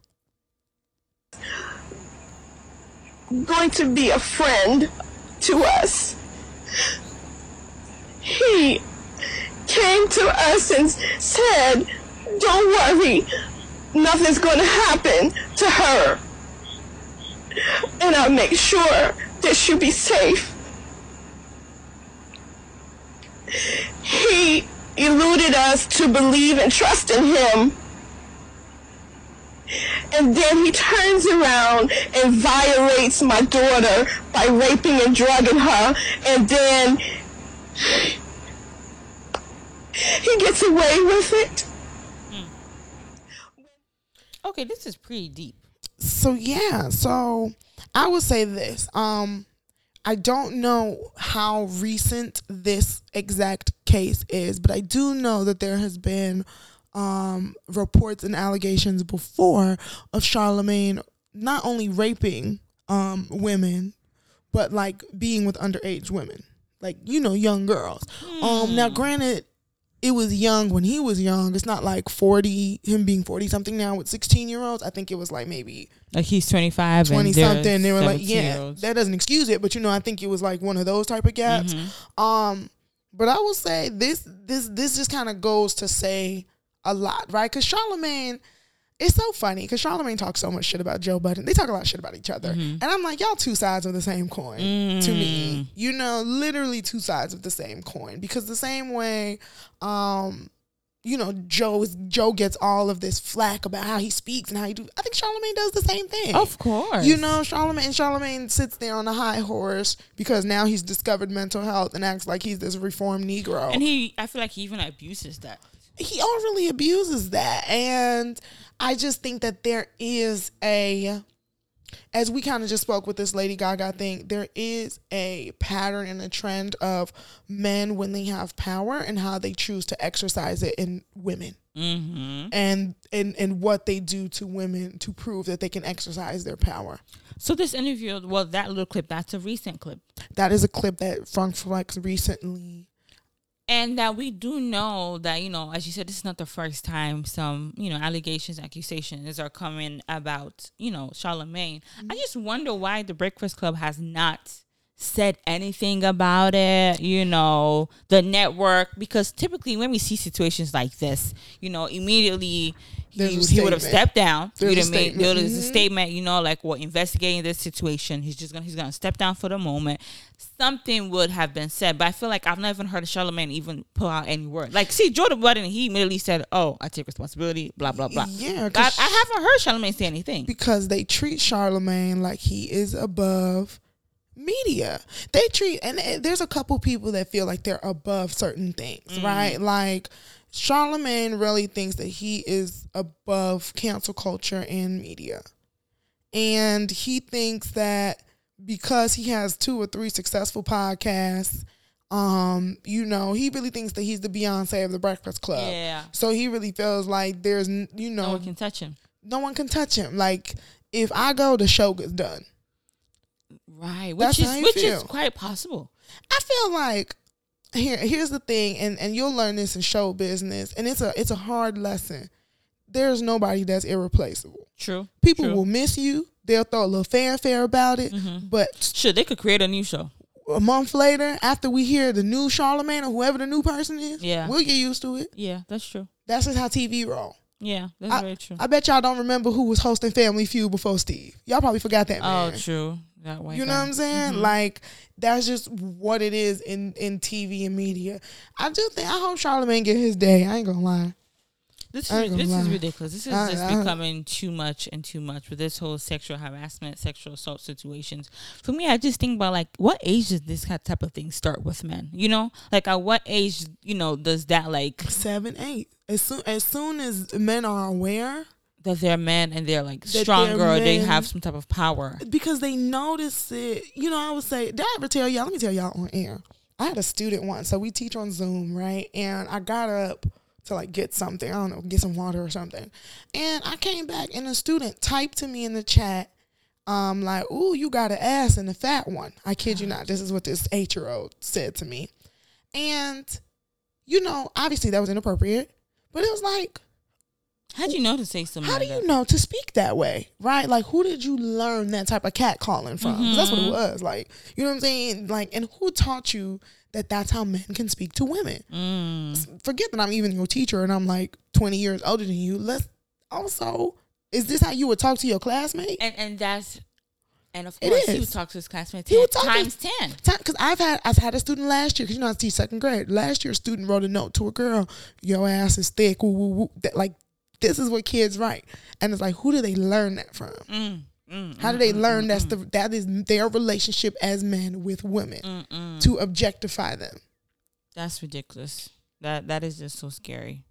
going to be a friend to us. He came to us and said, Don't worry, nothing's going to happen to her. And I'll make sure that she'll be safe. He eluded us to believe and trust in him. And then he turns around and violates my daughter by raping and drugging her. And then he gets away with it. Hmm. Okay, this is pretty deep. So yeah, so I would say this. Um I don't know how recent this exact case is, but I do know that there has been um reports and allegations before of Charlemagne not only raping um women, but like being with underage women. Like, you know, young girls. Um now granted it was young when he was young. It's not like 40, him being 40 something now with 16 year olds. I think it was like maybe Like he's 25 20 and they're something. They were like, yeah, that doesn't excuse it. But you know, I think it was like one of those type of gaps. Mm-hmm. Um, but I will say this, this, this just kind of goes to say a lot, right? Because Charlemagne, it's so funny because Charlemagne talks so much shit about Joe Budden. They talk a lot of shit about each other. Mm-hmm. And I'm like, y'all two sides of the same coin to Mm. me. You know, literally two sides of the same coin. Because the same way, um, you know, Joe is Joe gets all of this flack about how he speaks and how he do. I think Charlemagne does the same thing. Of course. You know, Charlemagne Charlemagne sits there on a high horse because now he's discovered mental health and acts like he's this reformed Negro. And he, I feel like he even abuses that. he overly abuses that. And I just think that there is a as we kind of just spoke with this Lady Gaga thing, there is a pattern and a trend of men when they have power and how they choose to exercise it in women. Mm-hmm. And, and and what they do to women to prove that they can exercise their power. So this interview, well, that little clip, that's a recent clip. That is a clip that Funk Flex recently And that we do know that, you know, as you said, this is not the first time some, you know, allegations, accusations are coming about, you know, Charlemagne. Mm-hmm. I just wonder why the Breakfast Club has not said anything about it, you know, the network, because typically when we see situations like this, you know, immediately There's he, he would have stepped down. There's a have made, there was a Mhm. statement, you know, like we're investigating this situation. He's just gonna he's gonna step down for the moment. Something would have been said, but I feel like I've never even heard Charlemagne even pull out any word. Like, see, Joe Budden, he immediately said, "Oh, I take responsibility." Blah blah blah. Yeah, I, I haven't heard Charlemagne say anything. because they treat Charlemagne like he is above media. They treat and uh, there's a couple people that feel like they're above certain things, Mm. right? Like Charlemagne really thinks that he is above cancel culture and media. And he thinks that because he has two or three successful podcasts, um, you know, he really thinks that he's the Beyonce of the Breakfast Club. Yeah. So he really feels like there's, you know, No one can touch him. no one can touch him. Like if I go, the show gets done. Right. That's Which how is which is quite possible. I feel like here here's the thing, and and you'll learn this in show business, and it's a it's a hard lesson. There's nobody that's irreplaceable. True. People True. will miss you. They'll throw a little fanfare about it, Mm-hmm. but Sure, they could create a new show. a month later, after we hear the new Charlemagne or whoever the new person is, Yeah. we'll get used to it. Yeah, that's true. That's just how TV roll. Yeah, that's very true. I bet y'all don't remember who was hosting Family Feud before Steve. Y'all probably forgot that Man. oh, true. That white You know guy. what I'm saying? Mhm. Like that's just what it is in in TV and media. I do think I hope Charlemagne get his day. I ain't gonna lie. This is this is ridiculous. This is I- just I- becoming too much and too much with this whole sexual harassment, sexual assault situations. For me, I just think about like what age does this type of thing start with men? You know, like at what age, you know, does that like Seven, eight. As soon as soon as men are aware, that they're men and they're like That they're stronger they have some type of power? because they notice it. You know, I would say, did I ever tell y'all? Let me tell y'all on air. I had a student once, so we teach on Zoom, right? And I got up to like get something. I don't know, get some water or something. And I came back, and a student typed to me in the chat, um, like, "Ooh, you got an ass and a fat one." I kid you not. This is what this eight year old said to me, and you know, obviously that was inappropriate, but it was like, How'd you know to say something? how do you know to speak that way, right? Like, who did you learn that type of cat calling from? 'Cause that's what Mm-hmm. it was. Like, you know what I'm saying? Like, and who taught you that that's how men can speak to women? Mm. Forget that I'm even your teacher and I'm like 20 years older than you. Let's also, is this how you would talk to your classmate? And and that's and of course he would talk to his classmates He would talk to- times ten. Because I've had I've had a student last year because you know I teach second grade. Last year, a student wrote a note to a girl, "Your ass is thick." Woo, woo, woo. That, like this is what kids write, and it's like, who do they learn that from? Mm, mm, How do they learn that's the that is their relationship as men with women mm, mm. to objectify them? That's ridiculous. That that is just so scary.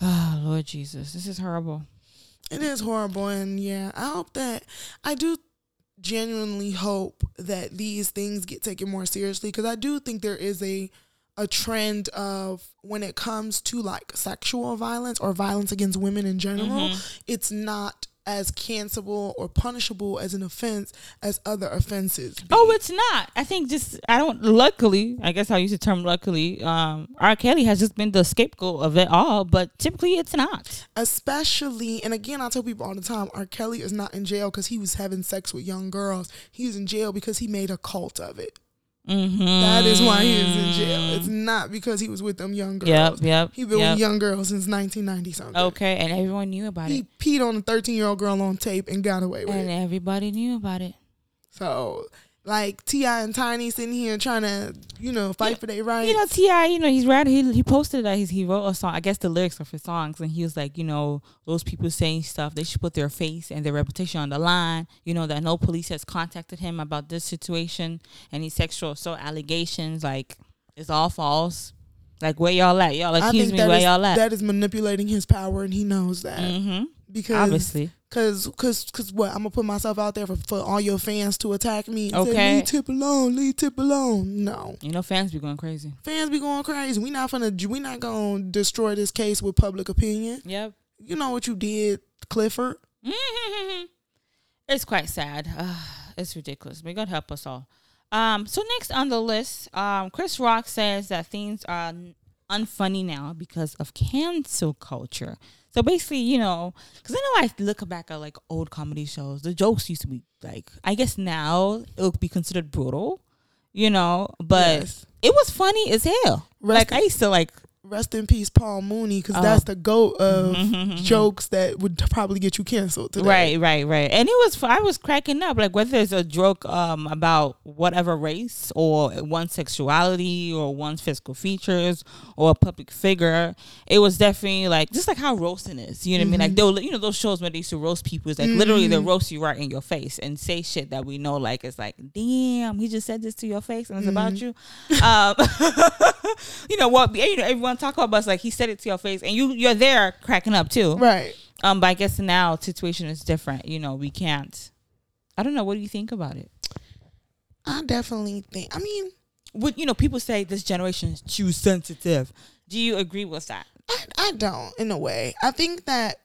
Oh Lord Jesus, this is horrible. It is horrible, and yeah, I hope that I do genuinely hope that these things get taken more seriously because I do think there is a a trend of when it comes to like sexual violence or violence against women in general, it's not as cancelable or punishable as an offense as other offenses. be. Oh, it's not. I think just I don't. Luckily, I guess I'll use the term luckily. Um, R. Kelly has just been the scapegoat of it all, but typically it's not. especially and again i tell people all the time r kelly is not in jail because he was having sex with young girls he's in jail because he made a cult of it Mm-hmm. that is why he is in jail it's not because he was with them young girls Yep, yep, he been yep. with young girls since 1990 something Okay, and everyone knew about he it, He peed on a 13 year old girl on tape and got away with and it And everybody knew about it. so like T.I. and tiny sitting here trying to you know fight for their rights You know, T.I., you know, he's right. He he posted that he's, he wrote a song. I guess the lyrics of his songs, and he was like, you know, those people saying stuff, they should put their face and their reputation on the line. You know that no police has contacted him about this situation, any sexual assault allegations. Like it's all false. Like where y'all at? Y'all think me where is, y'all at? that is manipulating his power and he knows that mm-hmm. because Obviously, Cause, cause, cause, what? I'm gonna put myself out there for, for all your fans to attack me. And Say, Okay. leave Tip alone. Leave Tip alone. No, you know, fans be going crazy. fans be going crazy. We not gonna, we not gonna destroy this case with public opinion. Yep. You know what you did, Clifford. it's quite sad. Uh, it's ridiculous. May God help us all. Um, so next on the list, um, Chris Rock says that things are unfunny now because of cancel culture. So basically, you know, because I know I look back at like old comedy shows, the jokes used to be like, I guess now it would be considered brutal, you know, but Yes. it was funny as hell. Rest- like I used to like, Rest in peace, Paul Mooney, because Oh. that's the goat of jokes that would probably get you canceled today. right, right, right, and it was I was cracking up like whether it's a joke um about whatever race or one's sexuality or one's physical features or a public figure, it was definitely like just like how roasting is. You know what I mean? Like they'll you know those shows where they used to roast people, is like literally they roast you right in your face and say shit that we know like it's like damn he just said this to your face and it's about you. Um, you know what? You know everyone talk about, but it's like he said it to your face and you you're there cracking up too. Right. Um, but I guess now situation is different. You know, we can't. I don't know. What do you think about it? I definitely think. I mean, What you know, people say this generation is too sensitive. Do you agree with that? I, I don't in a way. I think that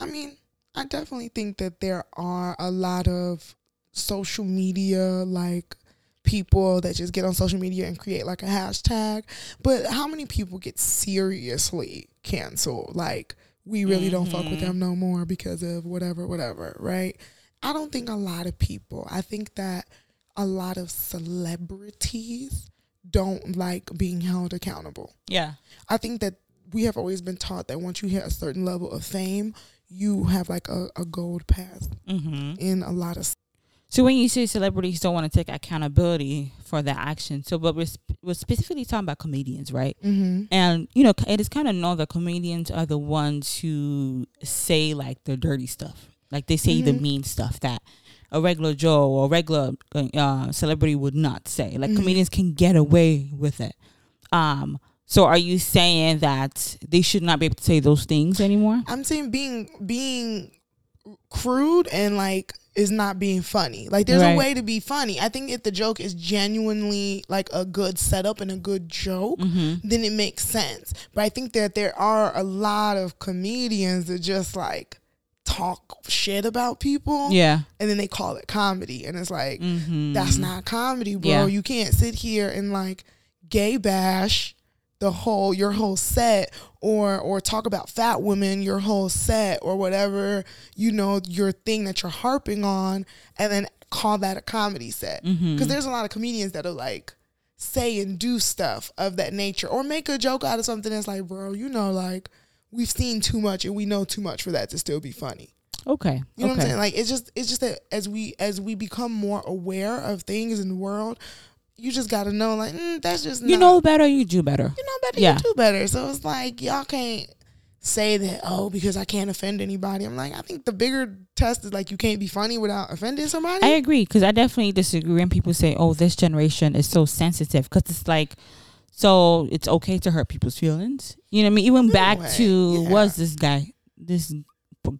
I mean, I definitely think that there are a lot of social media like people that just get on social media and create like a hashtag. But how many people get seriously canceled? Like we really don't fuck with them no more because of whatever, whatever, right? I don't think a lot of people. I think that a lot of celebrities don't like being held accountable. Yeah. I think that we have always been taught that once you hit a certain level of fame, you have like a, a gold pass Mm-hmm. in a lot of. So when you say celebrities don't want to take accountability for their action, so but we're, sp- we're specifically talking about comedians, right? Mm-hmm. And you know, it is kind of known that comedians are the ones who say like the dirty stuff, like they say the mean stuff that a regular Joe or regular uh, celebrity would not say. Like comedians can get away with it. Um, so are you saying that they should not be able to say those things anymore? I'm saying being being crude and like is not being funny. Like there's Right. a way to be funny. I think if the joke is genuinely like a good setup and a good joke, Mm-hmm. then it makes sense. But I think that there are a lot of comedians that just like talk shit about people. Yeah. And then they call it comedy. And it's like Mm-hmm. that's not comedy, bro. Yeah. You can't sit here and like gay bash the whole your whole set or or talk about fat women your whole set or whatever you know your thing that you're harping on and then call that a comedy set because Mm-hmm. there's a lot of comedians that are like say and do stuff of that nature or make a joke out of something that's like bro you know like we've seen too much and we know too much for that to still be funny Okay. you know okay. what I'm saying? Like it's just it's just that as we as we become more aware of things in the world, you just got to know like mm, that's just you not- know better, you do better. you know better, Yeah. you do better. So it's like y'all can't say that oh because I can't offend anybody. I'm like I think the bigger test is like you can't be funny without offending somebody. I agree because I definitely disagree when people say, "Oh, this generation is so sensitive," because it's like, so it's okay to hurt people's feelings. You know what I mean? Even back way, to yeah. was this guy, this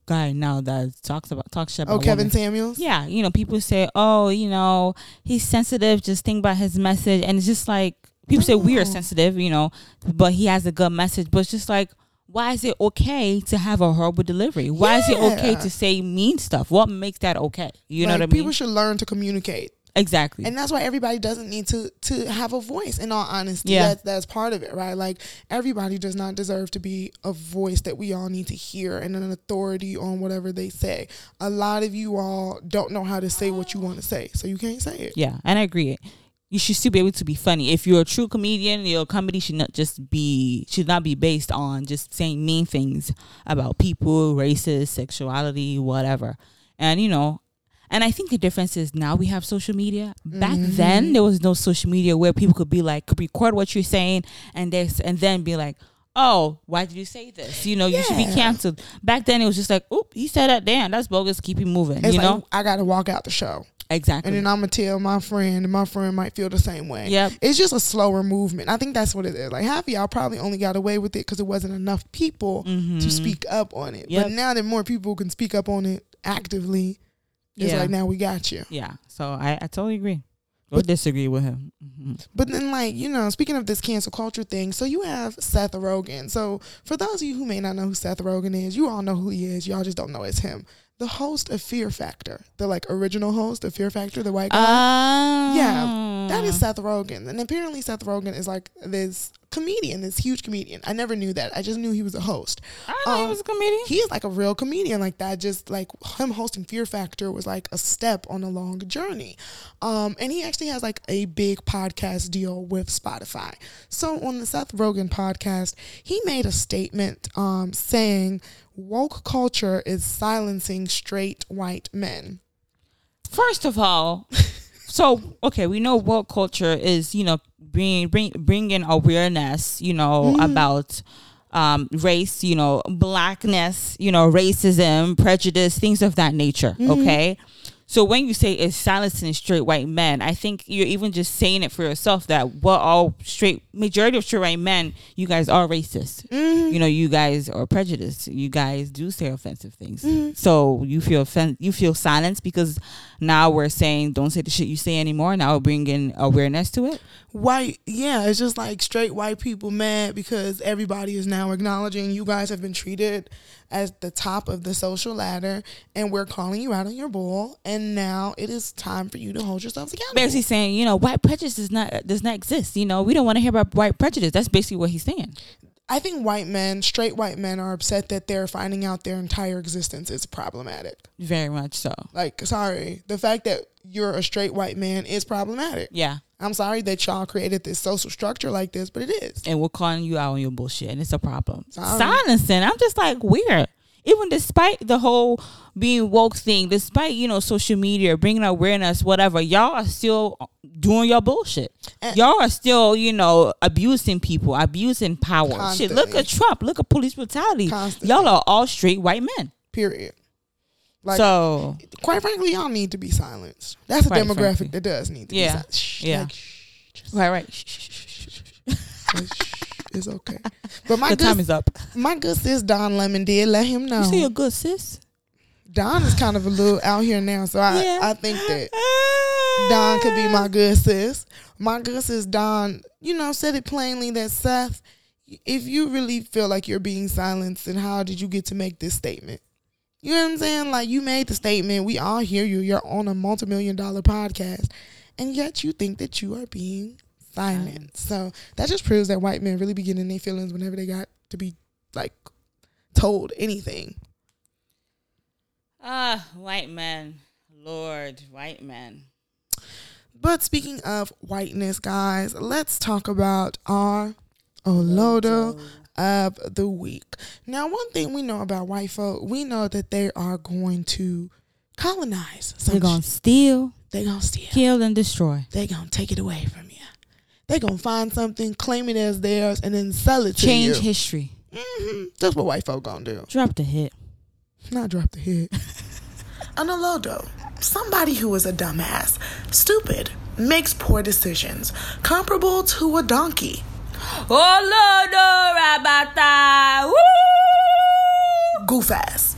guy now that talks about talks shit about oh, Kevin women. Samuels. Yeah, you know, people say, "Oh, you know, he's sensitive. Just think about his message," and it's just like people say we are oh. sensitive, you know, but he has a good message. But it's just like, why is it okay to have a horrible delivery? Why is it okay to say mean stuff? What makes that okay? You know what I mean? People should learn to communicate. Exactly. and that's why everybody doesn't need to to have a voice in all honesty Yeah. that's that's part of it right like everybody does not deserve to be a voice that we all need to hear and an authority on whatever they say a lot of you all don't know how to say what you want to say so you can't say it Yeah, and I agree. You should still be able to be funny. If you're a true comedian, your comedy should not just be should not be based on just saying mean things about people, races, sexuality, whatever. And you know, and I think the difference is now we have social media. Back then there was no social media where people could be like could record what you're saying and this and then be like, Oh, why did you say this? You know, you should be canceled. Back then it was just like, Oop, he said that damn, that's bogus, keep it moving. it's you like know? i gotta walk out the show Exactly. and then i'm gonna tell my friend and my friend might feel the same way Yep. it's just a slower movement i think that's what it is like half of y'all probably only got away with it because it wasn't enough people to speak up on it Mm-hmm. Yep. but now that more people can speak up on it actively it's Yeah. like now we got you Yeah, so I, I totally agree. Or disagree with him. hmm But then, like, you know, speaking of this cancel culture thing, so you have Seth Rogen. So, for those of you who may not know who Seth Rogen is, you all know who he is. Y'all just don't know it's him. The host of Fear Factor, the like original host of Fear Factor, the white guy. Um, Yeah, that is Seth Rogen. And apparently, Seth Rogen is like this comedian, this huge comedian. I never knew that. I just knew he was a host. I didn't know he was a comedian. He is like a real comedian like that. Just like him hosting Fear Factor was like a step on a long journey. Um, and he actually has like a big podcast deal with Spotify. So on the Seth Rogen podcast, he made a statement um, saying woke culture is silencing straight white men. First of all, so okay, we know woke culture is you know bring bring bringing awareness, you know, about um, race, you know, blackness, you know, racism, prejudice, things of that nature. Okay. So when you say it's silencing straight white men, I think you're even just saying it for yourself that what all straight majority of straight white men, you guys are racist. Mm-hmm. You know, you guys are prejudiced. You guys do say offensive things. Mm-hmm. So you feel offen- you feel silenced because now we're saying don't say the shit you say anymore. Now we're bringing awareness to it. white yeah it's just like straight white people mad because everybody is now acknowledging you guys have been treated as the top of the social ladder and we're calling you out on your bull and now it is time for you to hold yourselves accountable Basically saying, you know, white prejudice does not does not exist. You know, we don't want to hear about white prejudice. That's basically what he's saying. i think white men straight white men are upset that they're finding out their entire existence is problematic Very much so. like sorry the fact that you're a straight white man is problematic Yeah. i'm sorry that y'all created this social structure like this but it is and we're calling you out on your bullshit, and it's a problem. Sorry. Silencing. I'm just like weird. Even despite the whole being woke thing, despite you know social media bringing awareness, whatever, y'all are still doing your bullshit. And- y'all are still you know abusing people, abusing power. Shit, look at Trump. Look at police brutality. Constantly. Y'all are all straight white men. period like so quite frankly, y'all need to be silenced. That's a demographic frankly. that does need to Yeah. be silenced. Yeah. like, shh, right, right. Shh, shh, it's okay. But my The time good, is up. my good sis Don Lemon did let him know. You see you're good, sis. Don is kind of a little out here now, so I, Yeah. I think that ah. Don could be my good sis. My good sis Don, you know, said it plainly that Seth, if you really feel like you're being silenced, then how did you get to make this statement? You know what I'm saying? Like you made the statement. We all hear you. You're on a multi-million dollar podcast, and yet you think that you are being silenced. So that just proves that white men really be getting their feelings whenever they got to be like told anything. Ah, white men. Lord, white men. But speaking of whiteness, guys, let's talk about our Olodo of the week. Now, one thing we know about white folk, we know that they are going to colonize. They're gonna steal, They're gonna steal. kill, and destroy. They're gonna take it away from you. They gonna find something, claim it as theirs, and then sell it to Change you. history. hmm That's what white folk gonna do. Drop the hit. Not drop the hit. An Olodo, somebody who is a dumbass, stupid, makes poor decisions, comparable to a donkey. Rabata. goof ass.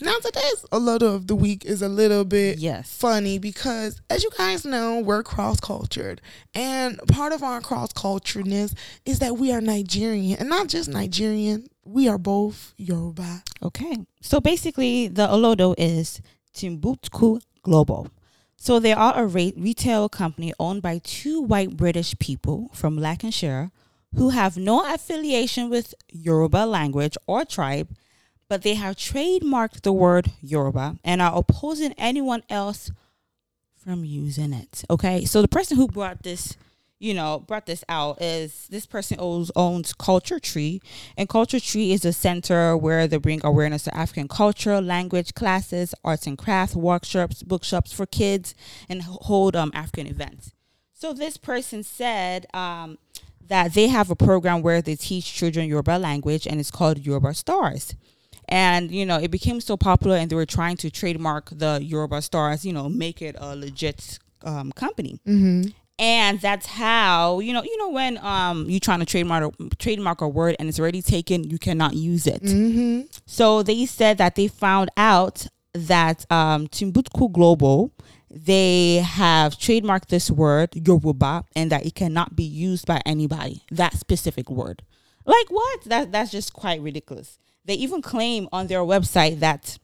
Now today's Olodo of the week is a little bit Yes. funny because as you guys know, we're cross cultured. And part of our cross culturedness is that we are Nigerian. And not just Nigerian, we are both Yoruba. Okay. So basically, the Olodo is Timbuktu Global. So they are a re- retail company owned by two white British people from Lancashire who have no affiliation with Yoruba language or tribe, but they have trademarked the word Yoruba and are opposing anyone else from using it. Okay, so the person who brought this, you know, brought this out is this person owns, owns Culture Tree, and Culture Tree is a center where they bring awareness to African culture, language classes, arts and crafts, workshops, bookshops for kids, and hold um African events. So this person said um, that they have a program where they teach children Yoruba language, and it's called Yoruba Stars and you know it became so popular and they were trying to trademark the yoruba stars you know make it a legit um, company Mm-hmm. and that's how you know you know when um you trying to trademark a, trademark a word and it's already taken you cannot use it Mm-hmm. so they said that they found out that um, Timbuktu Global they have trademarked this word Yoruba and that it cannot be used by anybody. That specific word, like what? That that's just quite ridiculous. They even claim on their website that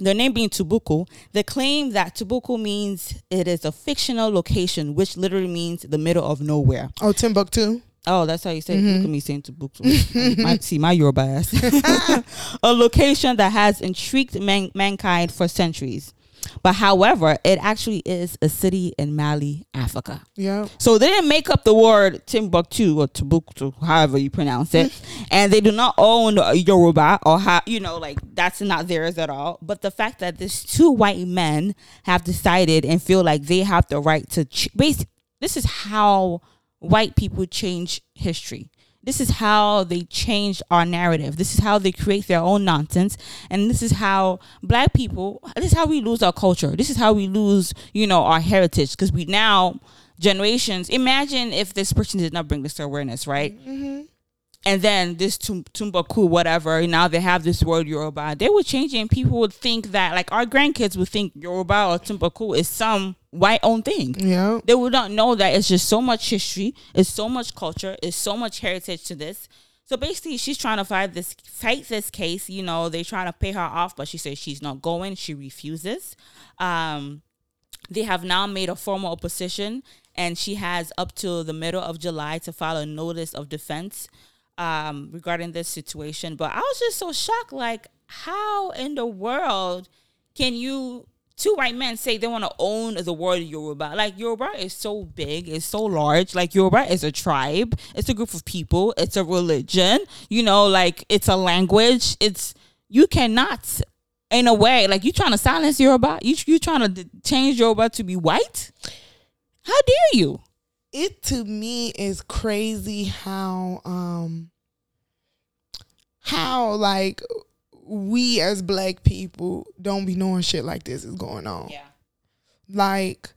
their name being Tubuku, they claim that Tubuku means it is a fictional location, which literally means the middle of nowhere. Oh, Timbuktu. Oh, that's how you say. it. Look at me saying Timbuktu. my, see my Yoruba ass. a location that has intrigued man- mankind for centuries. But however, it actually is a city in Mali, Africa. Yeah. So they didn't make up the word Timbuktu or Timbuktu, however you pronounce it, and they do not own Yoruba or how you know like that's not theirs at all. But the fact that these two white men have decided and feel like they have the right to ch- base. This is how white people change history. This is how they change our narrative. This is how they create their own nonsense. And this is how black people, this is how we lose our culture. This is how we lose, you know, our heritage. Because we now, generations, imagine if this person did not bring this to awareness, right? Mm-hmm. And then this Tum- Tumbaku, whatever, now they have this word Yoruba. They would change it and people would think that, like, our grandkids would think Yoruba or Tumbaku is some white owned thing Yeah. they would not know that it's just so much history, it's so much culture, it's so much heritage to this. So basically, she's trying to fight this fight this case. You know, they're trying to pay her off, but she says she's not going. She refuses. Um, they have now made a formal opposition, and she has up to the middle of July to file a notice of defense um, regarding this situation. But I was just so shocked. Like, how in the world can you? Two white men say they want to own the word Yoruba. Like Yoruba is so big, it's so large. Like Yoruba is a tribe, it's a group of people, it's a religion. You know, like it's a language. It's you cannot in a way like you trying to silence Yoruba. You you trying to change Yoruba to be white? How dare you? It to me is crazy how um how like we as black people don't be knowing shit like this is going on. Yeah. Like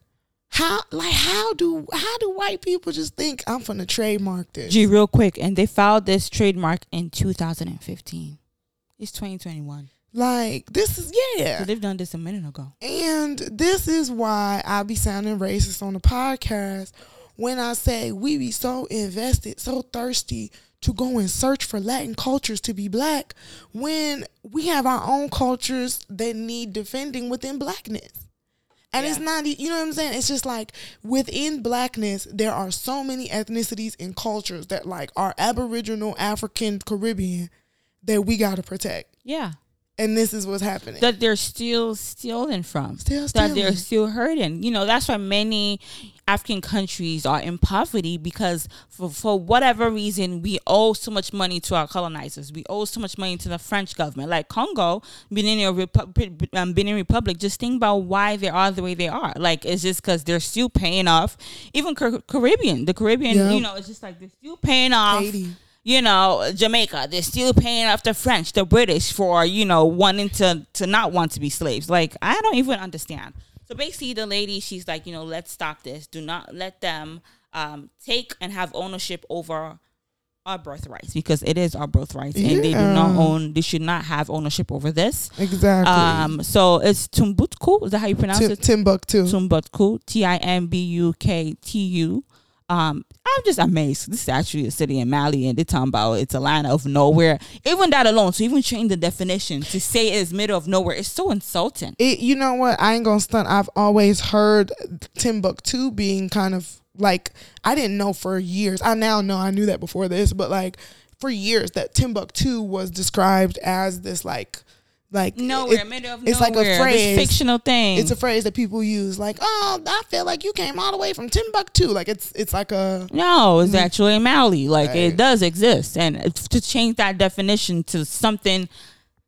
how like how do how do white people just think I'm gonna trademark this? G, real quick, and they filed this trademark in 2015. It's 2021. Like this is yeah. So they've done this a minute ago. And this is why I be sounding racist on the podcast when I say we be so invested, so thirsty to go and search for Latin cultures to be black when we have our own cultures that need defending within blackness. And it's not, you know what I'm saying? It's just like within blackness, there are so many ethnicities and cultures that like are Aboriginal, African, Caribbean that we got to protect. Yeah. And this is what's happening. that they're still stealing from. Still That they're still hurting. You know, that's why many African countries are in poverty because for, for whatever reason we owe so much money to our colonizers. We owe so much money to the French government. Like Congo, Benin, Repu- um, Benin Republic, just think about why they are the way they are. Like it's just because they're still paying off. Even Car- Caribbean, the Caribbean, Yeah. you know, it's just like they're still paying off Haiti. you know, Jamaica, they're still paying off the French, the British for, you know, wanting to to not want to be slaves. Like, I don't even understand. So basically the lady, she's like, you know, let's stop this. Do not let them um take and have ownership over our birthrights because it is our birthrights and they do not own they should not have ownership over this. Exactly. Um so it's Tumbuktu, is that how you pronounce Tim, it? Timbuktu. Tumbuktu, T I M B U K T U. Um, I'm just amazed. This is actually a city in Mali, and they're talking about it's a land of nowhere. Even that alone, to even change the definition to say it is middle of nowhere, it's so insulting. it, you know what? I ain't gonna stunt. I've always heard Timbuktu being kind of like I didn't know for years. I now know I knew that before this, but like for years that Timbuktu was described as this like like Nowhere, it- middle of it's like a phrase. This fictional thing. It's a phrase that people use like, "Oh, I feel like you came all the way from Timbuktu." Like it's it's like a no, it's actually Mali. Like Right. it does exist, and to change that definition to something,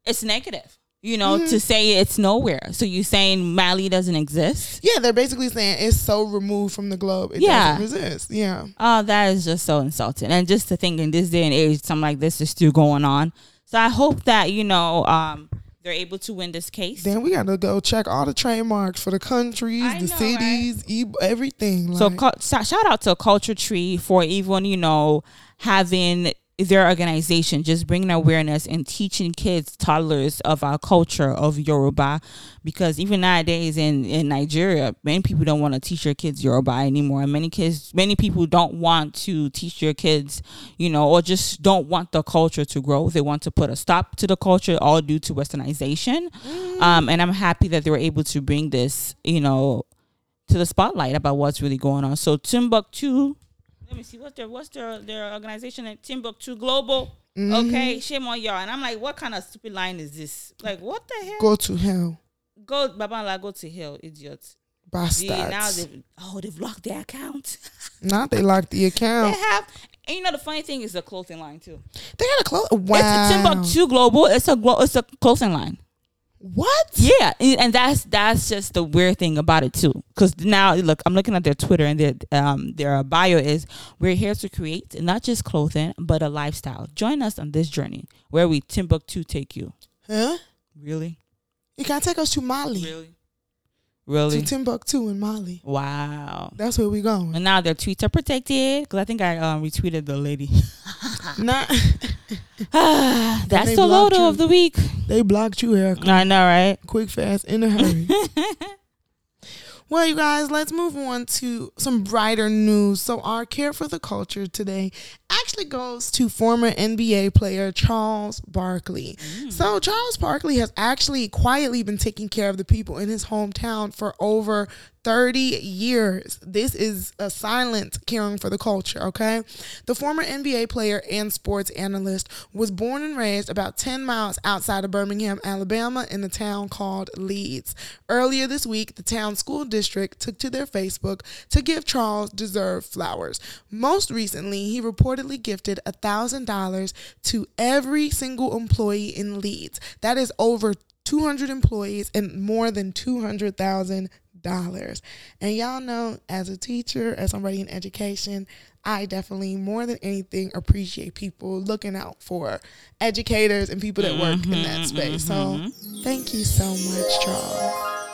it's negative. You know, Mm-hmm. to say it's nowhere. So you saying Mali doesn't exist? yeah. They're basically saying it's so removed from the globe it Yeah. doesn't exist. Yeah. Oh, that is just so insulting. And just to think in this day and age, something like this is still going on. So I hope that, you know, um, they're able to win this case. Then we gotta go check all the trademarks for the countries, I the know, cities, e- everything. So like- cul- shout shout out to Culture Tree for even, you know, having their organization just bringing awareness and teaching kids, toddlers of our culture of Yoruba. Because even nowadays in, in Nigeria, many people don't want to teach their kids Yoruba anymore. And many kids, many people don't want to teach their kids, you know, or just don't want the culture to grow. They want to put a stop to the culture, all due to westernization. Um, and I'm happy that they were able to bring this, you know, to the spotlight about what's really going on. So Timbuktu, let me see what's their what's their their organization at Timbuktu Global. Mm-hmm. Okay, shame on y'all. And I'm like, what kind of stupid line is this? Like, what the hell? Go to hell, Go, Babala, go to hell, idiot. bastards. Now they've oh they've locked their account. Now they locked the account. they have, and you know the funny thing is the clothing line too. They got a close. It's Wow. a Timbuktu Global. It's a glo- it's a clothing line. What? Yeah, and and that's that's just the weird thing about it too. Because now, look, I'm looking at their Twitter and their um their bio is we're here to create not just clothing but a lifestyle. Join us on this journey where we Timbuktu take you. Huh? Really, You can't take us to Mali. really, really. To Timbuktu and Mali. wow. That's where we going. And now their tweets are protected because I think I um, retweeted the lady. Not. That's the you. of the week. they blocked you, Erika. I know, right? Quick, fast, in a hurry. well, you guys, let's move on to some brighter news. So, our care for the culture today actually goes to former NBA player Charles Barkley. Mm. So, Charles Barkley has actually quietly been taking care of the people in his hometown for over 30 years. This is a silent caring for the culture, okay? The former NBA player and sports analyst was born and raised about 10 miles outside of Birmingham, Alabama, in the town called Leeds. Earlier this week, the town school district took to their Facebook to give Charles deserved flowers. Most recently, he reportedly gifted $1,000 to every single employee in Leeds. That is over 200 employees and more than 200,000 dollars. And y'all know as a teacher, as somebody in education, I definitely more than anything appreciate people looking out for educators and people that work in that mm-hmm, space. Mm-hmm, so mm-hmm. thank you so much, Charles.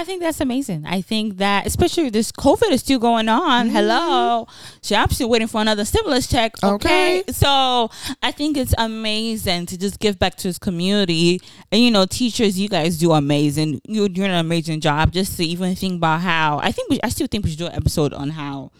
I think that's amazing. I think that, especially this COVID is still going on. Hello, mm-hmm. so I'm still waiting for another stimulus check. Okay? Okay. so I think it's amazing to just give back to his community. And you know, teachers, you guys do amazing. You're doing an amazing job. Just to even think about how I think we, I still think we should do an episode on how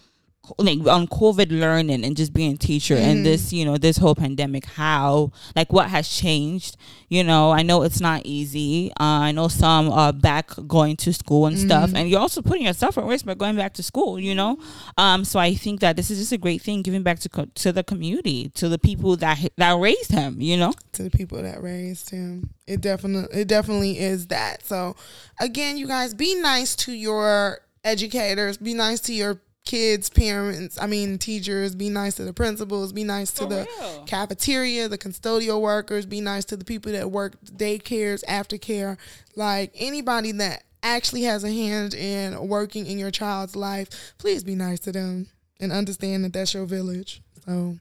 like on COVID learning and just being a teacher and this, you know, this whole pandemic, how like what has changed. You know, I know it's not easy. Uh, I know some are back going to school and stuff, and you're also putting yourself at risk by going back to school. You know, um, so I think that this is just a great thing, giving back to co- to the community, to the people that that raised him. You know, to the people that raised him. It definitely it definitely is that. So again, you guys be nice to your educators, be nice to your kids, parents, I mean teachers, be nice to the principals, be nice to For the real. cafeteria, the custodial workers, be nice to the people that work daycares, aftercare, like anybody that actually has a hand in working in your child's life, please be nice to them and understand that that's your village. So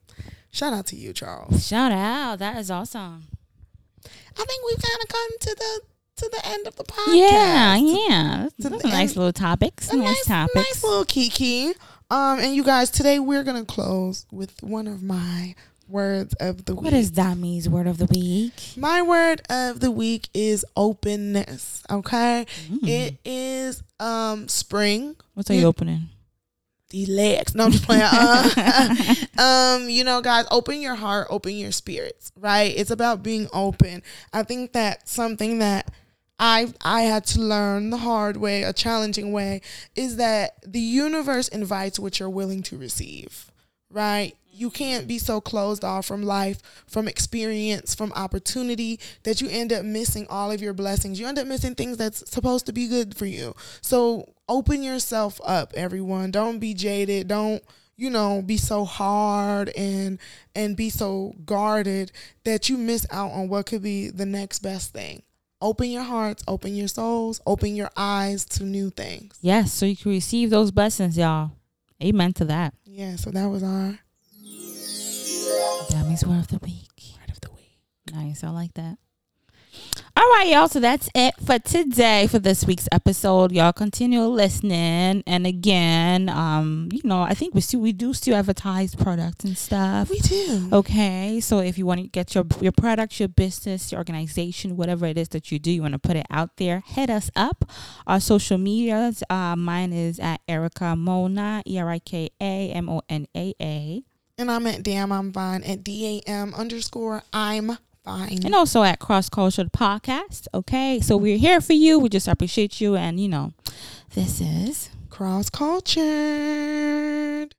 shout out to you, Charles. shout out, that is awesome. I think we've kind of come to the to the end of the podcast. Yeah, yeah, To nice end- little topics. Nice, nice, topics. nice little kiki. Um, and you guys, today we're gonna close with one of my words of the week. What is Dami's word of the week? my word of the week? Is openness. Okay, Mm. it is um spring. What's are you opening? The legs. No, I'm just playing. Uh, um, you know, guys, open your heart, open your spirits. Right? It's about being open. I think that something that I I had to learn the hard way, a challenging way, is that the universe invites what you're willing to receive. Right? You can't be so closed off from life, from experience, from opportunity that you end up missing all of your blessings. You end up missing things that's supposed to be good for you. So open yourself up, everyone. Don't be jaded. Don't you know be so hard and and be so guarded that you miss out on what could be the next best thing open your hearts open your souls open your eyes to new things Yes, so you can receive those blessings, y'all. Amen to that. yeah so that was our Dami's word of the week. word of the week Nice, I like that. All right, y'all. So that's it for today for this week's episode. Y'all continue listening, and again, um, you know, I think we still we do still advertise products and stuff. we do Okay, so if you want to get your your product, your business, your organization, whatever it is that you do, you want to put it out there, hit us up. Our social medias, uh, mine is at Erika Mona, E R I K A M O N A A, and i'm at damn i'm fine at dam underscore i'm fine and also at Cross Culture Podcast. Okay, so we're here for you. We just appreciate you, and you know, this is Cross cultured.